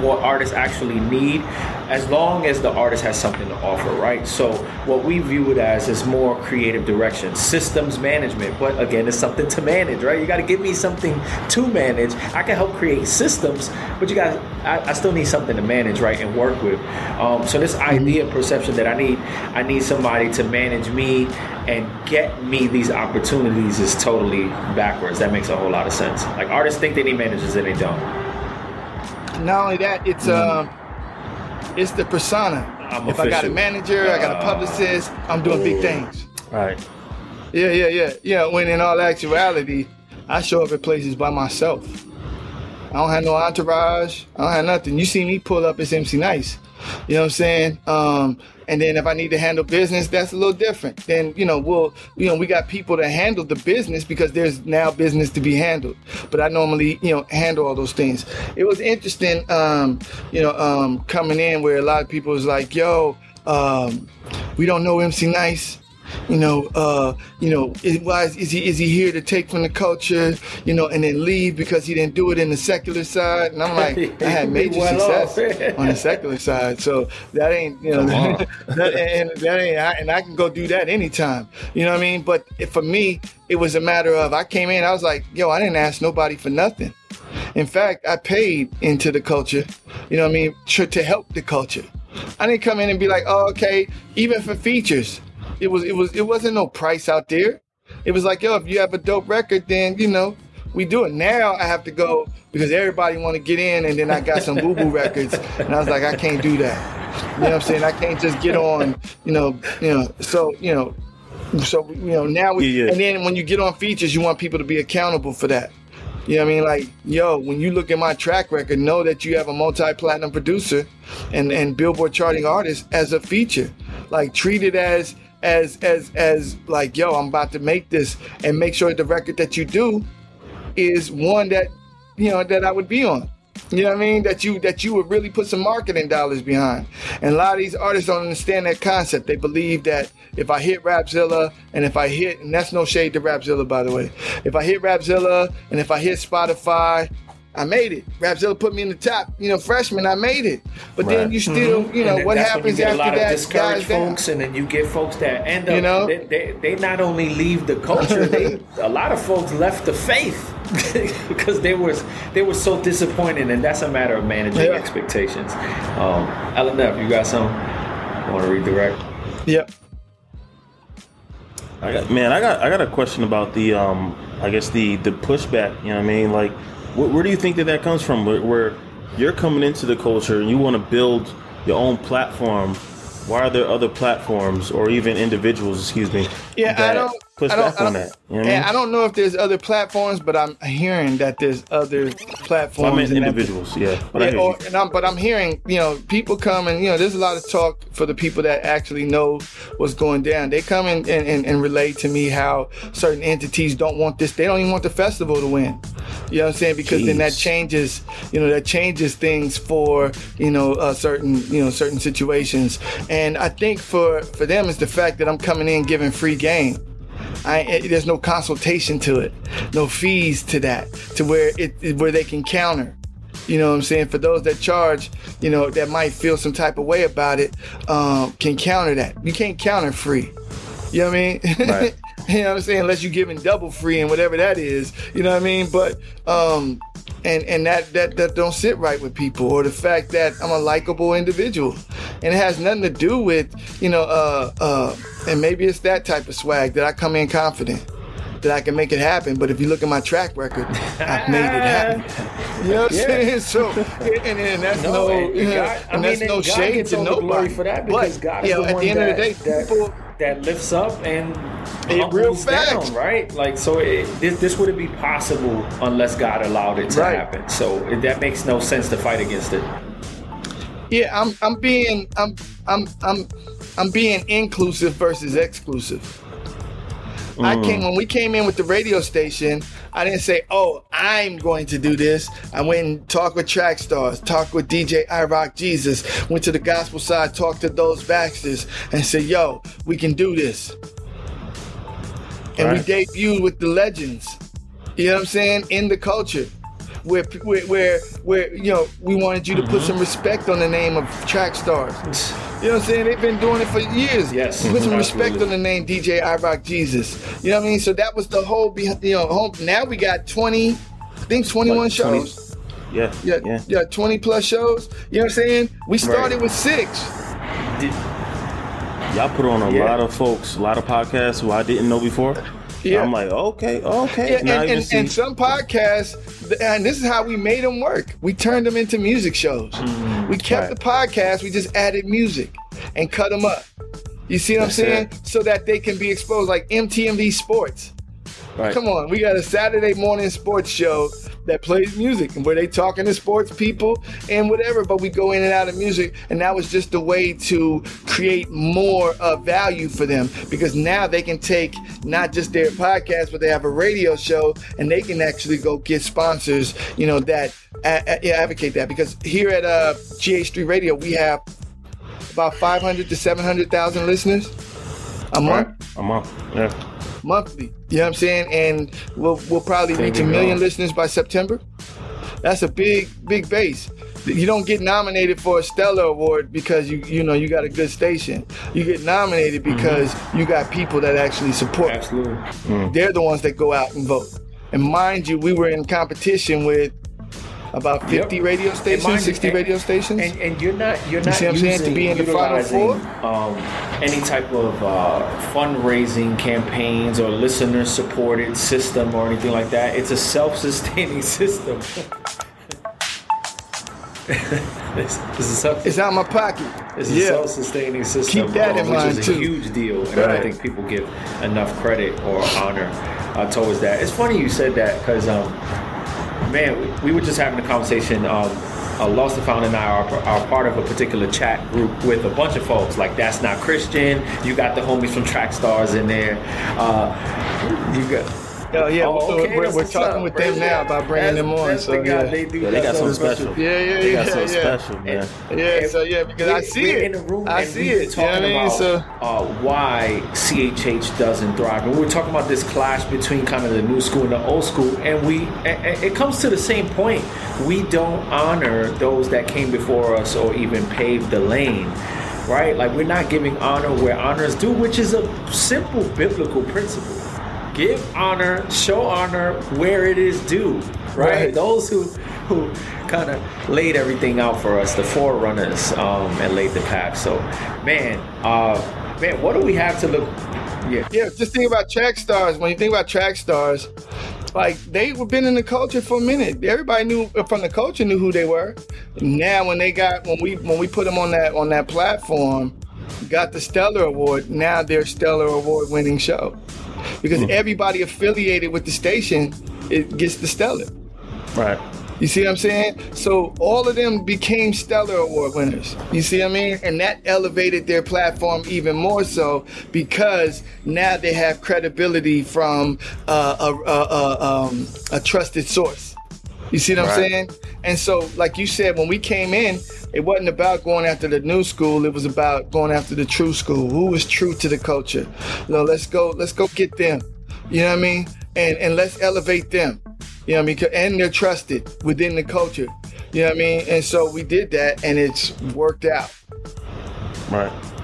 what artists actually need as long as the artist has something to offer right? So what we view it as is more creative direction systems management. But again it's something to manage right? You got to give me something to manage. I can help create systems but you got I, I still need something to manage right and work with. Um, so this idea perception that i need i need somebody to manage me and get me these opportunities is totally backwards. That makes a whole lot of sense. Like artists think they need managers and they don't. Not only that, it's um, it's the persona. I'm if I got a official. manager, I got a publicist, I'm doing big things. Right. Yeah, yeah, yeah, yeah. When in all actuality, I show up at places by myself. I don't have no entourage. I don't have nothing. You see me pull up as MC Nice. You know what I'm saying? Um, and then if I need to handle business, that's a little different. Then you know we'll you know we got people to handle the business because there's now business to be handled. But I normally you know handle all those things. It was interesting, um, you know, um, coming in where a lot of people was like, "Yo, um, we don't know MC Nice." You know, uh, you know, is, why is, is he is he here to take from the culture, you know, and then leave because he didn't do it in the secular side? And I'm like, I had major Well success on the secular side, so that ain't you know, that, and that ain't, I, and I can go do that anytime, you know what I mean? But if, for me, it was a matter of I came in, I was like, yo, I didn't ask nobody for nothing. In fact, I paid into the culture, you know what I mean, to, to help the culture. I didn't come in and be like, oh, okay, even for features. It was it was it wasn't no price out there. It was like, yo, if you have a dope record, then you know, we do it. Now I have to go because everybody want to get in and then I got some boo boo records and I was like, I can't do that. You know what I'm saying? I can't just get on, you know, you know, so you know, so you know, now we Yeah, yeah. and then when you get on features, you want people to be accountable for that. You know what I mean? Like, yo, when you look at my track record, know that you have a multi-platinum producer and, and Billboard charting artist as a feature. Like treat it as as as as like, yo, I'm about to make this and make sure the record that you do is one that you know that I would be on. You know what I mean? That you that you would really put some marketing dollars behind. And a lot of these artists don't understand that concept. They believe that if I hit Rapzilla and if I hit and that's no shade to Rapzilla by the way. If I hit Rapzilla and if I hit Spotify, I made it. Rapzilla put me in the top, you know, freshman, I made it. But then you still, you know, And what happens you get after a lot that? of discouraged guys down. folks, and then you get folks that end up. You know? they, they, they not only leave the culture, they a lot of folks left the faith because they was they were so disappointed, and that's a matter of managing Yeah. expectations. Um, LNF, you got some? Want to redirect? Yep. I got man, I got I got a question about the um I guess the the pushback. You know what I mean? Like, where, where do you think that that comes from? Where, where you're coming into the culture and you want to build your own platform. Why are there other platforms or even individuals, excuse me, Yeah, I don't push I don't, back on that? You know what I mean? I don't know if there's other platforms, but I'm hearing that there's other platforms. I meant and that- individuals, yeah. But Yeah, or, and I'm, but I'm hearing, you know, people come and, you know, there's a lot of talk for the people that actually know what's going down. They come and, and, and, and relate to me how certain entities don't want this. They don't even want the festival to win. You know what I'm saying? Because then that changes, you know, that changes things for, you know, uh, certain, you know, certain situations. And I think for, for them, it's the fact that I'm coming in giving free game. I, there's no consultation to it, no fees to that, to where it it- where they can counter. You know what I'm saying? For those that charge, you know, that might feel some type of way about it, um, can counter that. You can't counter free. You know what I mean? Right. you know what I'm saying? Unless you're giving double free and whatever that is. You know what I mean? But um, and and that that that don't sit right with people, or the fact that I'm a likable individual, and it has nothing to do with you know uh uh, and maybe it's that type of swag that I come in confident. That I can make it happen, but if you look at my track record, I've made it happen. You know what I'm Yeah. saying? So, and, and that's No, no, and and, God- I mean, that's no God shade to nobody for that because but, God is you know, the at one the end that, of the day, that, people that lifts up and It real humbles down, right? Like so, it, this this wouldn't be possible unless God allowed it to Right. happen. So it, that makes no sense to fight against it. Yeah, I'm I'm being I'm I'm I'm I'm being inclusive versus exclusive. I mm. came when we came in with the radio station. I didn't say, "Oh, I'm going to do this." I went and talked with track stars, talked with DJ I Rock Jesus, went to the gospel side, talked to those Baxters, and said, "Yo, we can do this." And Right. we debuted with the legends. You know what I'm saying? In the culture. Where, where, where, where, you know, we wanted you to put mm-hmm. some respect on the name of track stars. You know what I'm saying? They've been doing it for years. Yes, Put some mhm, respect on the name DJ I Rock Jesus. You know what I mean? So that was the whole, you know, whole, now we got 20, I think 21 Like 20 shows. Yeah, Yeah, yeah. yeah, 20 plus shows. You know what I'm saying? We started Right. with six. Did- Y'all put on a Yeah. lot of folks, a lot of podcasts who I didn't know before. Yeah. I'm like, okay, okay. Yeah, and, and, and some podcasts, and this is how we made them work. We turned them into music shows. we kept Right. the podcast, we just added music and cut them up. You see what That's I'm saying? it. So that they can be exposed, like MTMV Sports. Right. Come on, we got a Saturday morning sports show that plays music and where they talking to sports people and whatever, but we go in and out of music, and that was just a way to create more uh, value for them because now they can take not just their podcast, but they have a radio show and they can actually go get sponsors, you know, that a- a- yeah, advocate that because here at uh, GH3 Radio we have about 500 to 700,000 listeners a month Right. A month. Yeah. Monthly. You know what I'm saying? And we'll we'll probably There reach a million go. listeners by September. That's a big big base. You don't get nominated for a Stellar Award because you you know you got a good station. You get nominated mm-hmm. because you got people that actually support. Absolutely. They're the ones that go out and vote. And mind you, we were in competition with about 50 Yep. radio stations, mind 60 and- radio stations. And, and you're not you're not see what I'm? To be in the Final utilizing, Four? um, any type of uh, fundraising campaigns or listener supported system or anything like that. It's a self sustaining system. this, this is it's out of my pocket. It's a self-sustaining system, Keep that in uh, which mind, is a too. huge deal, and I don't think people give enough credit or honor uh, towards that. It's funny you said that because, um, man, we, we were just having a conversation. Um, uh, Lost and Found and I are, are part of a particular chat group with a bunch of folks. Like that's not Christian. You got the homies from Track Stars in there. Uh, you got. Oh, yeah, Oh, we're- okay, we're, we're talking up. with them now about bringing That's- them on. So the guy yeah. they do. Yeah, they got something stuff. special. Yeah, yeah, They yeah, got something yeah. special, man. Yeah, so yeah, because I we're- see we're it. in the room I and see we were it. You know what I talking mean? about So uh, why CHH doesn't thrive, and we're talking about this clash between kind of the new school and the old school, and we and, and it comes to the same point. We don't honor those that came before us or even paved the lane. Right, like we're not giving honor where honor is due, which is a simple biblical principle. Give honor, show honor where it is due. Right, Right. those who who kind of laid everything out for us, the forerunners, um, and laid the path. So, man, uh, man, what do we have to look? Yeah, yeah, just think about track stars. When you think about track stars, like they were been in the culture for a minute. Everybody knew uh, from the culture knew who they were. Now when they got when we when we put them on that on that platform, got the Stellar Award. Now they're Stellar Award winning show because everybody affiliated with the station it gets the Stellar. Right. You see what I'm saying? So all of them became Stellar Award winners. You see what I mean? And that elevated their platform even more so because now they have credibility from uh, a, a, a, um, a trusted source. You see what I'm saying? And so, like you said, when we came in, it wasn't about going after the new school. It was about going after the true school. Who was true to the culture? You know, let's go. Let's go get them. You know what I mean? And and let's elevate them. You know what I mean? And they're trusted within the culture. You know what I mean? And so we did that, and it's worked out. Right.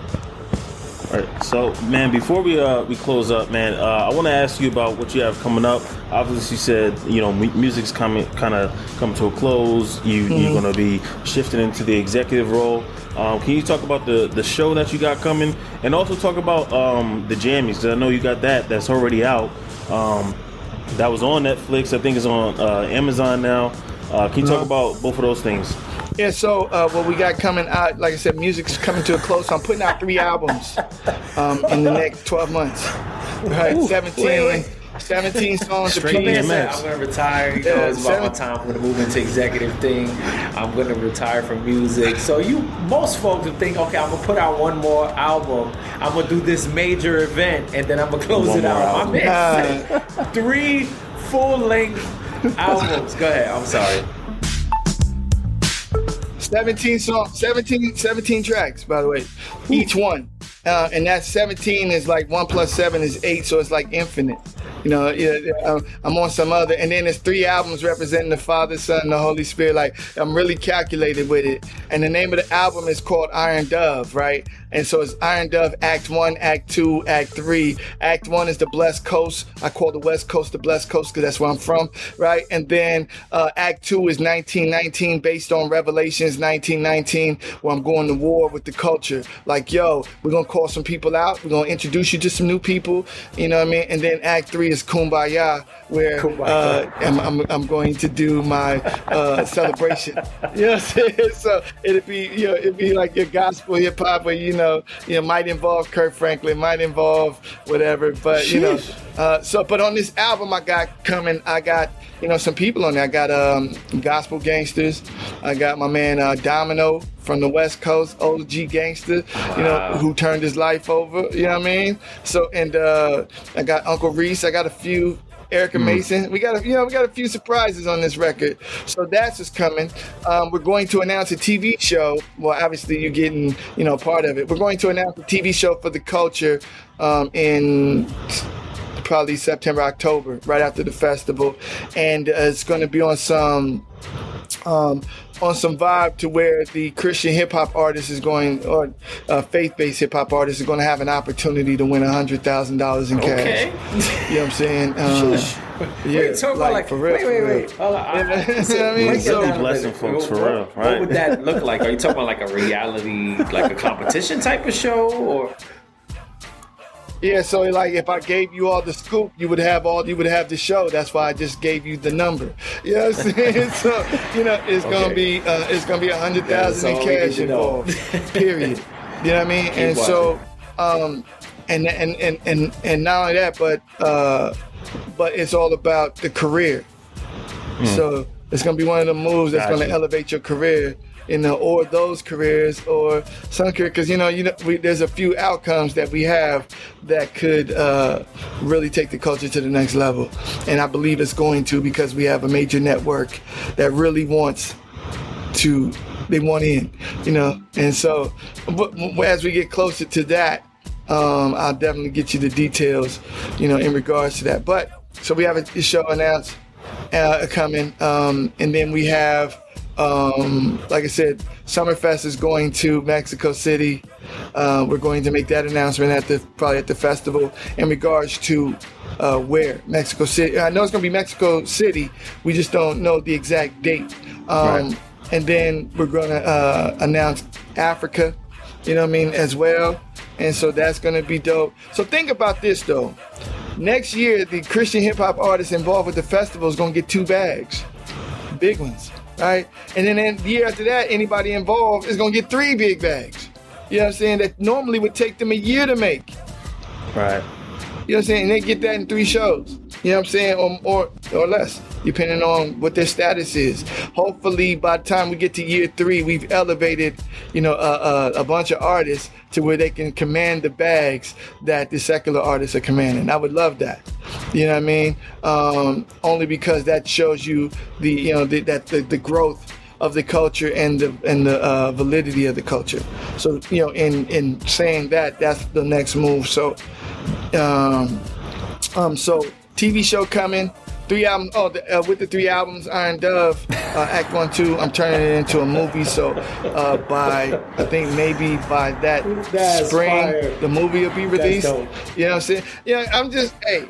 Right. So, man, before we uh we close up, man, uh, I want to ask you about what you have coming up. Obviously, you said you know mu- music's coming, kind of come to a close. You you're Mm-hmm. going to be shifting into the executive role. Um, can you talk about the the show that you got coming, and also talk about um the jammies? 'cause I know you got that that's already out. Um, that was on Netflix. I think it's on uh, Amazon now. Uh, can you talk about both of those things? Yeah, so uh, what we got coming out, like I said, music's coming to a close. I'm putting out three albums um, in the next 12 months. Right, 17, wait, wait. 17 songs to Straight play. EMS. I'm gonna retire. You know, Yeah, it's about my time. I'm gonna move into executive thing. I'm gonna retire from music. So you, most folks would think, okay, I'm gonna put out one more album. I'm gonna do this major event, and then I'm gonna close One it out. album. My man said three full length albums. Go ahead. I'm sorry. 17 songs, 17, 17 tracks, by the way, each one. Uh, and that 17 is like one plus seven is eight, so it's like infinite. You know, um, I'm on some other, and then there's three albums representing the Father, Son, and the Holy Spirit. Like I'm really calculated with it. And the name of the album is called Iron Dove, right? And so it's Iron Dove Act One, Act Two, Act Three. Act One is the Blessed Coast. I call the West Coast the Blessed Coast because that's where I'm from, right? And then uh, Act Two is 1919, based on Revelations 1919, where I'm going to war with the culture. Like, yo, we're gonna call some people out. We're gonna introduce you to some new people. You know what I mean? And then Act Three is Kumbaya, where uh, I'm, I'm, I'm going to do my uh, celebration. You know what I'm saying? So it'd be you know it'd be like your gospel hip hop, where you know you know might involve Kirk Franklin, might involve whatever, but you know. Uh, so, but on this album, I got coming. I got you know some people on there. I got um, gospel gangsters. I got my man uh, Domino from the West Coast, OG gangster. You know who turned his life over. You know what I mean? So, and uh, I got Uncle Reece. I got a few. Erica Mason. We got a, you know, we got a few surprises on this record, so that's just coming. Um, we're going to announce a TV show. Well, obviously you're getting, you know, part of it. We're going to announce a TV show for the culture um, in probably September, October, right after the festival, and uh, it's going to be on some um, on some vibe to where the Christian hip hop artist is going, or uh, faith based hip hop artist is going to have an opportunity to win hundred thousand dollars in cash. Okay. You know what I'm saying? Um, yeah, Wait, talk about like, for real. wait, for wait, real. wait. Hold on. I- Yeah, I- you know what I mean? break So- Blessing folks, for What- real, What would that look like? Are you talking about like a reality, like a competition type of show, or Yeah, so like if I gave you all the scoop, you would have all you would have the show. That's why I just gave you the number. You know what I'm saying? so you know it's gonna be uh, it's gonna be a hundred thousand in That's all we need cash involved. Period. You know what I mean? and so um and and and and and not only that, but uh but it's all about the career. So it's gonna be one of the moves that's Gotcha. gonna elevate your career, you know, or those careers, or some career, because you know, you know, we, there's a few outcomes that we have that could uh, really take the culture to the next level, and I believe it's going to because we have a major network that really wants to, they want in, you know, and so, but as we get closer to that, um, I'll definitely get you the details, you know, in regards to that. But so we have a show announced uh, coming, um, and then we have, um, like I said, Summerfest is going to Mexico City. Uh, we're going to make that announcement at the probably at the festival in regards to uh, where Mexico City. I know it's going to be Mexico City. We just don't know the exact date. Um, Right. And then we're going to uh, announce Africa you know what I mean, as well. And so that's gonna be dope. So think about this though. Next year, the Christian hip hop artists involved with the festival is gonna get two bags, big ones, right? And then, then the year after that, anybody involved is gonna get three big bags. You know what I'm saying? That normally would take them a year to make. Right. You know what I'm saying? And they get that in three shows. You know what I'm saying? Or, or, or less, depending on what their status is. Hopefully, by the time we get to year three, we've elevated, you know, a bunch of artists to where they can command the bags that the secular artists are commanding. I would love that. You know what I mean? Um, only because that shows you the, you know, the, that the, the growth of the culture and the and the uh, validity of the culture. So you know, in in saying that, that's the next move. So, um, um, so TV show coming. Three albums. Oh, the, uh, with the three albums, Iron Dove, uh, Act One, Two. I'm turning it into a movie. So uh, by I think maybe by that That's spring, fire. the movie will be released. dope. You know what I'm saying? Yeah, I'm just hey.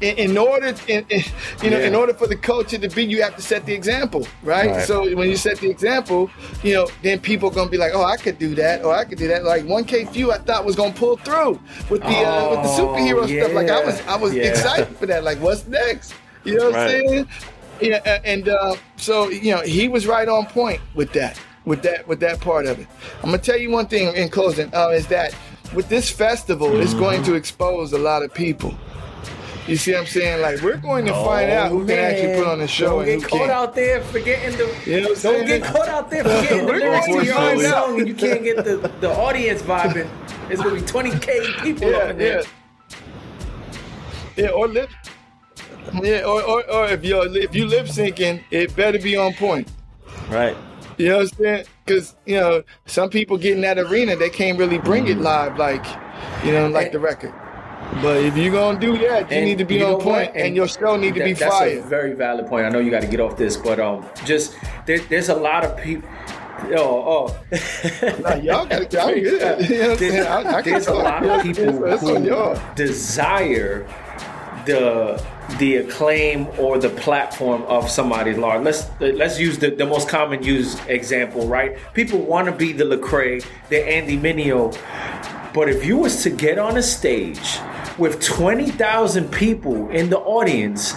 In, in order, in, in, you know, in order for the culture to be, you have to set the example, right? Right. So when you set the example, you know, then people gonna be like, oh, I could do that, or I could do that. Like 1K Phew, I thought was gonna pull through with the uh, with the Oh, superhero stuff. Like I was, I was yeah. excited for that. Like, what's next? You know what Right. I'm saying? Yeah, and uh, so you know, he was right on point with that, with that, with that part of it. I'm gonna tell you one thing in closing uh, is that with this festival, it's going to expose a lot of people. You see what I'm saying? Like we're going to find out who can actually put on the show Don't and get who caught can't. out there forgetting the. You know what Don't saying? get caught out there forgetting the We're lyrics to to your own song and you can't get the, the audience vibing. It's gonna be 20k people up Yeah, in there. yeah. Yeah, or lip. Yeah, or, or, or if you if you lip syncing, it better be on point. Right. You know what I'm saying? Because you know some people get in that arena, they can't really bring it live like you know like the record. But if you're gonna do that, you And need to be on point, what? and, your show need to that- be that's fire. a very valid point. I know you got to get off this, but um, just there, there's a lot of people. Oh, oh. Nah, y'all gotta get I'm good. You know what I'm? There's, I- I there's a lot of people y'all. who desire the the acclaim or the platform of somebody's large. Let's let's use the, the most common used example, right? People want to be the Lecrae, the Andy Mineo, but if you was to get on a stage with twenty thousand people in the audience.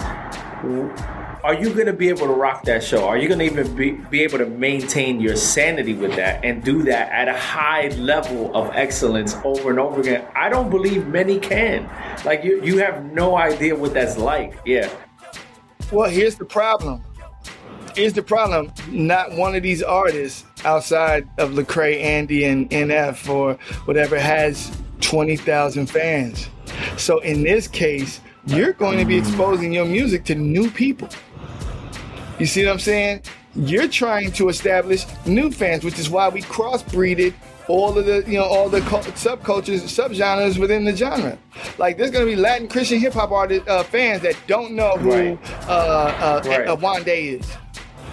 Are you going to be able to rock that show? Are you going to even be, be able to maintain your sanity with that and do that at a high level of excellence over and over again? I don't believe many can. Like you, you have no idea what that's like. Yeah. Well, here's the problem. Here's the problem. Not one of these artists outside of Lecrae, Andy, and NF or whatever has twenty thousand fans. So in this case, you're going to be exposing your music to new people. You see what I'm saying? You're trying to establish new fans, which is why we crossbreeded all of the, you know, all the cul- subcultures, subgenres within the genre. Like there's gonna be Latin Christian hip hop artist uh, fans that don't know who Right. uh, uh, Right. uh, Wande is.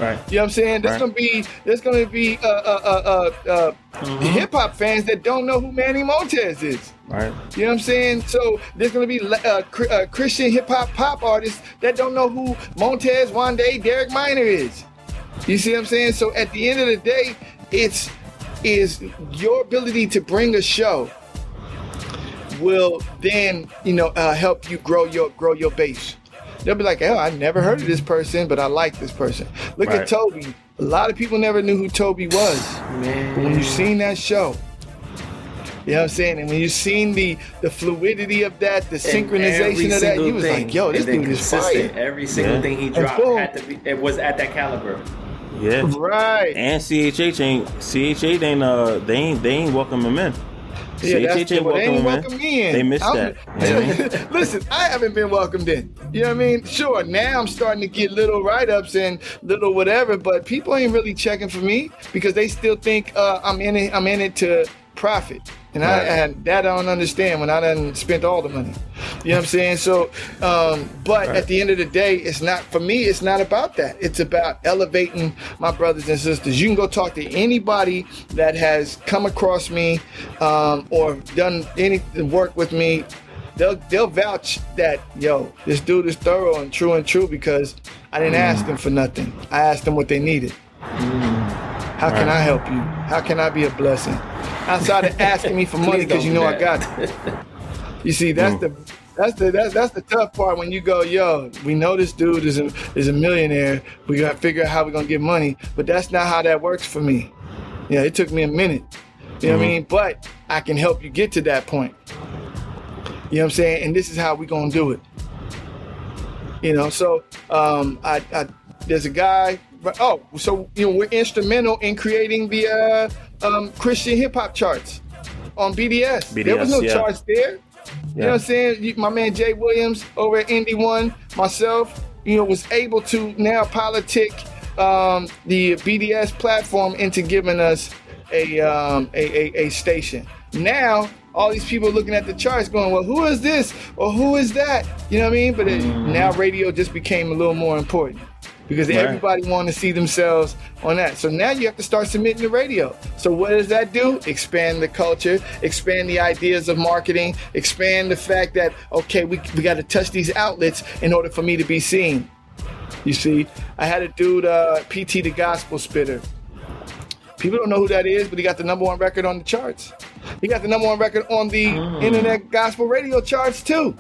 Right. You know what I'm saying? There's Right. gonna be there's gonna be uh, uh, uh, uh, uh, hip hop fans that don't know who Manny Montes is. Right. You know what I'm saying? So there's gonna be uh, uh, Christian hip hop pop artists that don't know who Montes, Wande, Derek Minor is. You see what I'm saying? So at the end of the day, it's is your ability to bring a show will then you know uh, help you grow your grow your base. They'll be like, "Oh, I never heard of this person, but I like this person." Look Right. at Toby. A lot of people never knew who Toby was. Man. But when you seen that show, you know what I'm saying? And when you seen the the fluidity of that, the synchronization of that, you was like, yo, this dude is fire. Every single Yeah. thing he dropped had to be, it was at that caliber. Yeah. Right. And CHH ain't CHH ain't uh they ain't they ain't welcome him in. Yeah, that's CHH ain't well, they ain't welcome me in. They missed I'm- that. You know what I mean? Listen, I haven't been welcomed in. You know what I mean? Sure, now I'm starting to get little write-ups and little whatever, but people ain't really checking for me because they still think uh, I'm in it. I'm in it to profit, and I and that I don't understand when I done spent all the money. You know what I'm saying? So, um, but at the end of the day, it's not for me. It's not about that. It's about elevating my brothers and sisters. You can go talk to anybody that has come across me um, or done any work with me they'll they'll vouch that yo, this dude is thorough and true and true because I didn't ask them for nothing. I asked them what they needed. How can I help you? How can I be a blessing? Outside of asking me for money because you know I got it. You see, that's the that's the that's, that's the tough part when you go, yo, we know this dude is a is a millionaire. We gotta figure out how we're gonna get money, but that's not how that works for me. Yeah, it took me a minute. You know what I mean? But I can help you get to that point. You know what I'm saying? And this is how we gonna do it. You know, so um, I, I there's a guy. Oh, so you know we're instrumental in creating the uh, um, Christian hip hop charts on BDS. there was no yeah. charts there. You know what I'm saying? My man Jay Williams over at Indie One, myself, you know, was able to now politic um, the BDS platform into giving us a, um, a, a a station. Now all these people looking at the charts, going, "Well, who is this or who is that?" You know what I mean? But it, now radio just became a little more important because Right. everybody wanted to see themselves on that. So now you have to start submitting to radio. So what does that do? Expand the culture, expand the ideas of marketing, expand the fact that okay, we we got to touch these outlets in order for me to be seen. You see, I had a dude, uh, PT the Gospel Spitter. People don't know who that is, but he got the number one record on the charts. He got the number one record on the internet gospel radio charts too.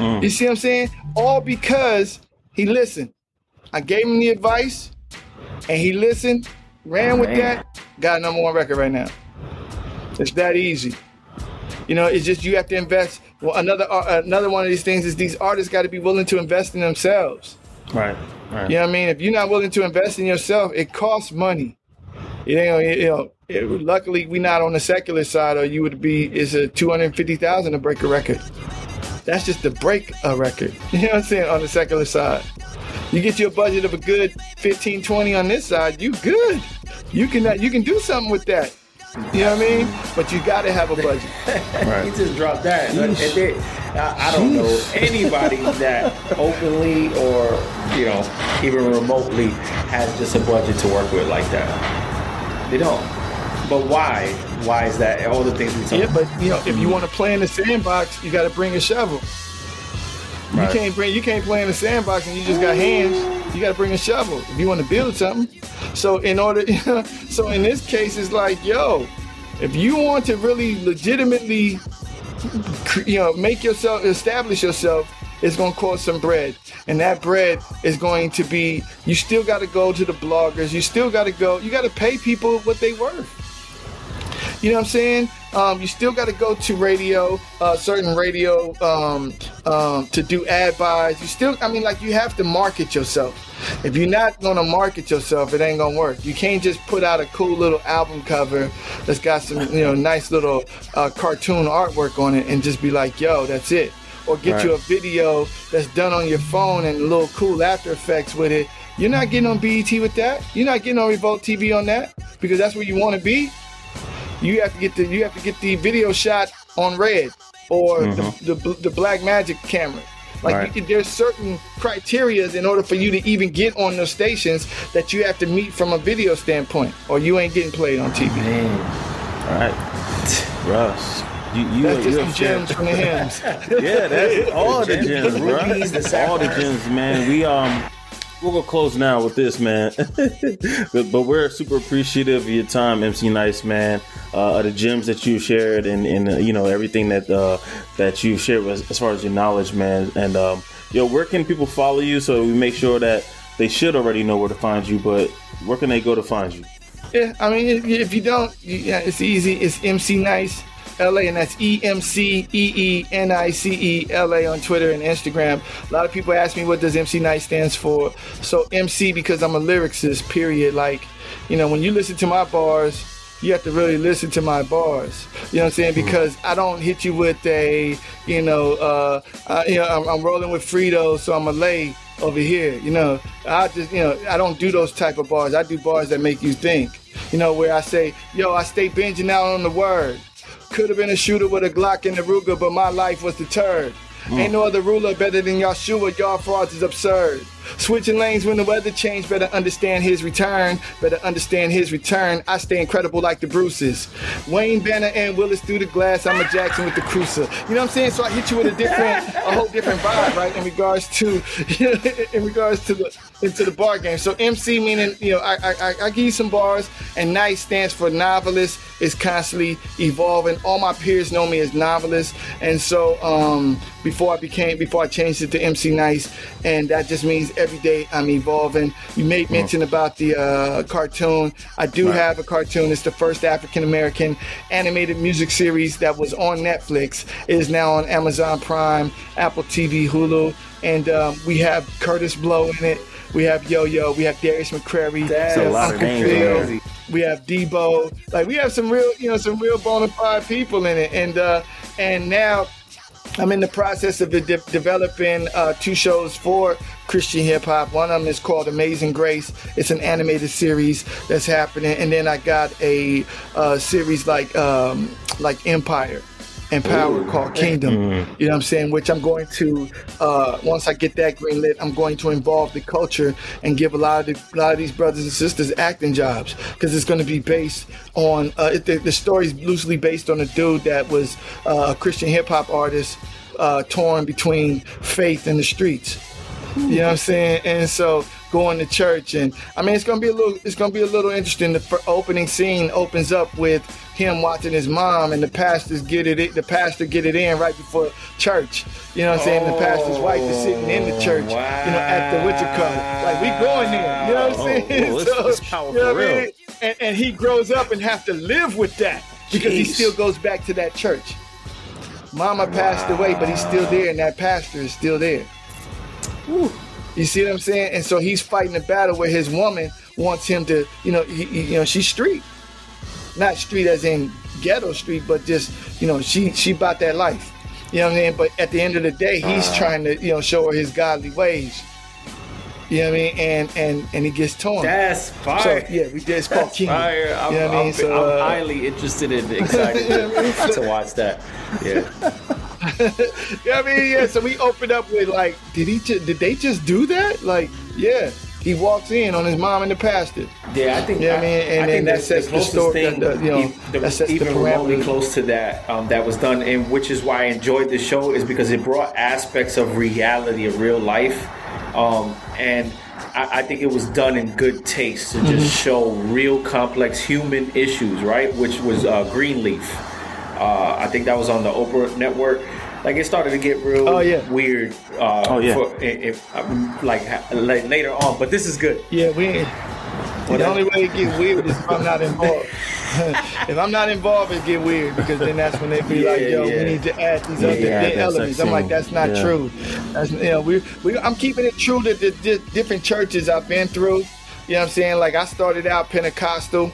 You see what I'm saying? All because he listened. I gave him the advice, and he listened, ran with that, got a number one record right now. It's that easy. You know, it's just you have to invest. Well, another uh, another one of these things is these artists got to be willing to invest in themselves. Right. Right. You know what I mean? If you're not willing to invest in yourself, it costs money. You know, you know. It, luckily, we're not on the secular side, or you would be. It's a two hundred fifty thousand to break a record. That's just to break a record. You know what I'm saying? On the secular side, you get your budget of a good 15, 20 on this side, you good. You can uh, you can do something with that. You know what I mean? But you got to have a budget. Right. he just dropped that. And then, I, I don't know anybody that openly or you know even remotely has just a budget to work with like that. They don't. But why? Why is that? All the things we talk. Yeah, but you know, if you want to play in the sandbox, you got to bring a shovel. Right. You can't bring you can't play in the sandbox and you just got hands. You got to bring a shovel if you want to build something. So in order, so in this case, it's like, yo, if you want to really legitimately, you know, make yourself establish yourself, it's going to cost some bread, and that bread is going to be. You still got to go to the bloggers. You still got to go. You got to pay people what they worth. You know what I'm saying? Um, you still got to go to radio, uh, certain radio, um, um, to do ad buys. You still, I mean, like you have to market yourself. If you're not gonna market yourself, it ain't gonna work. You can't just put out a cool little album cover that's got some, you know, nice little uh, cartoon artwork on it and just be like, "Yo, that's it." Or get right. you a video that's done on your phone and a little cool After Effects with it. You're not getting on BET with that. You're not getting on Revolt TV on that because that's where you want to be you have to get the you have to get the video shot on RED or mm-hmm. the, the, the Blackmagic camera. Like right. you, there's certain criterias in order for you to even get on those stations that you have to meet from a video standpoint, or you ain't getting played on TV. Man. All right, Russ. You, you, that's just some gems from the hymns. yeah, that's all the gems, bro. all the gems, man. We um we'll go close now with this, man. but, but, we're super appreciative of your time, MC Nice, man. Uh, the gems that you shared and, and uh, you know everything that uh, that you shared with, as far as your knowledge, man. And um, yo, where can people follow you so we make sure that they should already know where to find you, but where can they go to find you? Yeah, I mean, if you don't, yeah, it's easy. It's MC Nice LA, and that's E M C E E N I C E L A on Twitter and Instagram. A lot of people ask me what does MC Nice stands for. So MC because I'm a lyricist. Period. Like, you know, when you listen to my bars, you have to really listen to my bars. You know what I'm saying? Hmm. Because I don't hit you with a, you know, uh, I, you know, I'm, I'm rolling with Frito, so I'm a lay over here. You know, I just, you know, I don't do those type of bars. I do bars that make you think. You know, where I say, yo, I stay binging out on the word. Could have been a shooter with a Glock and a Ruger, but my life was deterred. Mm. Ain't no other ruler better than Yahshua. Y'all frauds is absurd. Switching lanes when the weather changed, better understand his return. Better understand his return. I stay incredible like the Bruces. Wayne Banner and Willis through the glass. I'm a Jackson with the cruiser. You know what I'm saying? So I hit you with a different, a whole different vibe, right? In regards to, in regards to the into the bar game. So MC meaning, you know, I, I, I give you some bars, and Nice stands for novelist. Is constantly evolving. All my peers know me as novelist, and so um, before I became, before I changed it to MC Nice, and that just means every day I'm evolving. You made uh-huh. mention about the uh, cartoon. I do right. have a cartoon. It's the first African American animated music series that was on Netflix. It is now on Amazon Prime, Apple TV, Hulu, and um, we have Kurtis Blow in it. We have Yo Yo. We have Darius McCrary. That's a lot Uncle of names. We have Debo. Like we have some real, you know, some real bona fide people in it. And uh, and now I'm in the process of de- developing uh, two shows for Christian hip hop. One of them is called Amazing Grace. It's an animated series that's happening, and then I got a uh, series like um, like Empire and power called Kingdom. Mm-hmm. You know what I'm saying? Which I'm going to uh, once I get that green lit, I'm going to involve the culture and give a lot of the, a lot of these brothers and sisters acting jobs because it's going to be based on uh, it, the, the story is loosely based on a dude that was uh, a Christian hip hop artist uh, torn between faith and the streets. You know what I'm saying? And so going to church and I mean it's gonna be a little it's gonna be a little interesting. The opening scene opens up with him watching his mom and the pastors get it the pastor get it in right before church. You know what I'm saying? Oh, the pastor's wife is sitting in the church, wow. you know, at the witcher color. Like we going there. You know what I'm oh, saying? Oh, oh, so, it's, powerful, you know I mean? And, and, he grows up and have to live with that because Jeez. he still goes back to that church. Mama passed away, but he's still there, and that pastor is still there. You see what I'm saying? And so he's fighting a battle where his woman wants him to, you know, he, he- you know, she's street, not street as in ghetto street, but just, you know, she she bought that life. You know what I mean? But at the end of the day, he's trying to, you know, show her his godly ways. You know what I mean? And and and he gets torn. That's so fire. yeah, we did. It's called King. fire. I'm, you know what I mean? I'm- So, I'm uh, highly interested and excited to, to watch that. Yeah. Yeah, I mean, yeah. So we opened up with like, did he? Just, did they just do that? Like, yeah. He walks in on his mom and the pastor. Yeah, I think. Yeah, I mean, and I then think that the- sets the the closest story- thing, the- you know, the- that sets the even remotely close to that um, that was done, and which is why I enjoyed the show is because it brought aspects of reality of real life, um, and I, I think it was done in good taste to Mm-hmm. just show real complex human issues, right? Which was uh, Greenleaf. Uh, I think that was on the Oprah network. Like it started to get real Oh, yeah. weird. Uh, Oh, yeah. for- if, like, like later on, but this is good. Yeah, we. ain't- The only way it get weird is if I'm not involved. if I'm not involved, it get weird because then that's when they be like, "Yo, yeah. we need to add these Yeah, other yeah, elements." I'm like, "That's not Yeah. true." That's you know, we, we I'm keeping it true to the, di different churches I've been through. You know what I'm saying? Like I started out Pentecostal.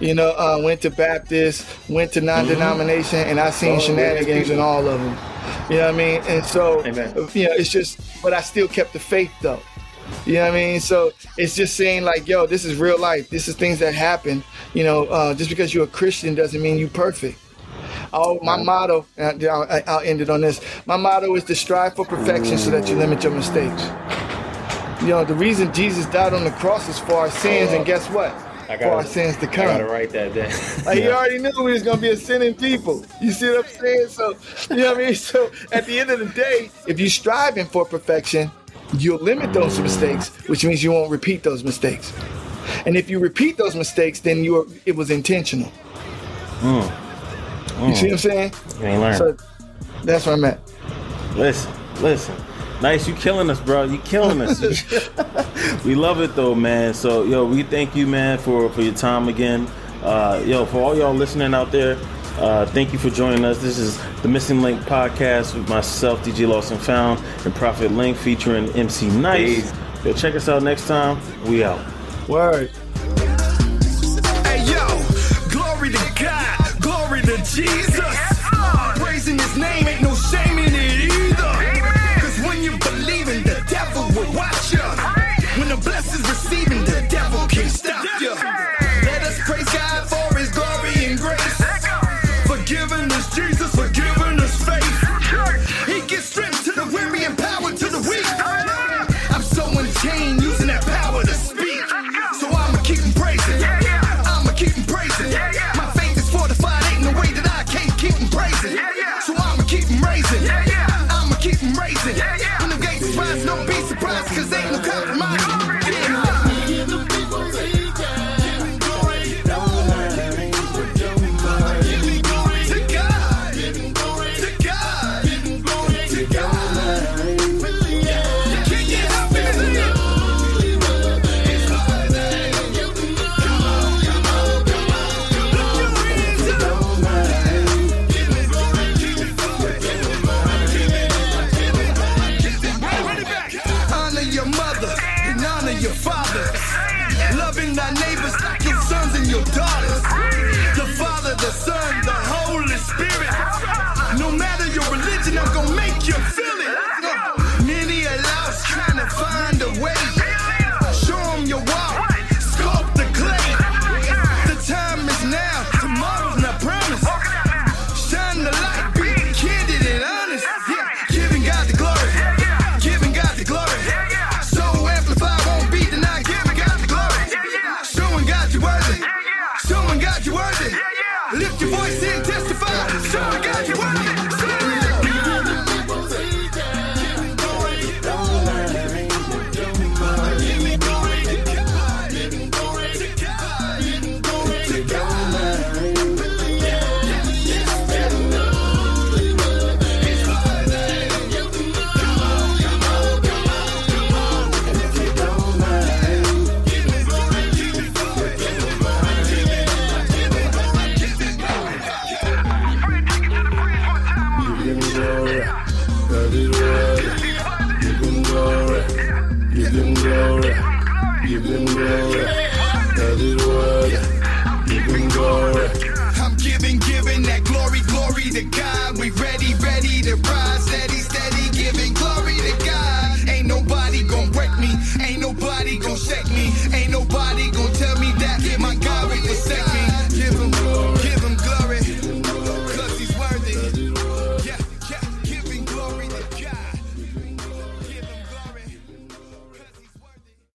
You know, uh, went to Baptist, went to non-denomination, and I seen Oh, shenanigans in all of them. You know what I mean? And so, Amen. you know, it's just, but I still kept the faith though. You know what I mean? So it's just saying like, yo, this is real life. This is things that happen. You know, uh, just because you're a Christian doesn't mean you're perfect. Oh, my motto, and I'll, I'll end it on this. My motto is to strive for perfection so that you limit your mistakes. You know, the reason Jesus died on the cross is for our sins, and guess what? I For our sins to I gotta write that down. Like he already knew we was gonna be a sinning people. You see what I'm saying? So you know what I mean? So at the end of the day, if you're striving for perfection, you'll limit those mistakes, which means you won't repeat those mistakes. And if you repeat those mistakes, then you are, it was intentional. Mm. You see mm. what I'm saying? You ain't learned. So that's where I'm at. Listen, listen. Nice, you killing us, bro. You killing us. we love it though, man. So, yo, we thank you, man, for for your time again. Uh, yo, for all y'all listening out there, uh, thank you for joining us. This is the Missing Link podcast with myself, DJ Lawson Found, and Prophet Link featuring MC Nice. Yo, check us out next time. We out. Word. Hey yo, glory to God, glory to Jesus. Praising his name ain't no shame in it the blessings receiving, the devil can't stop you.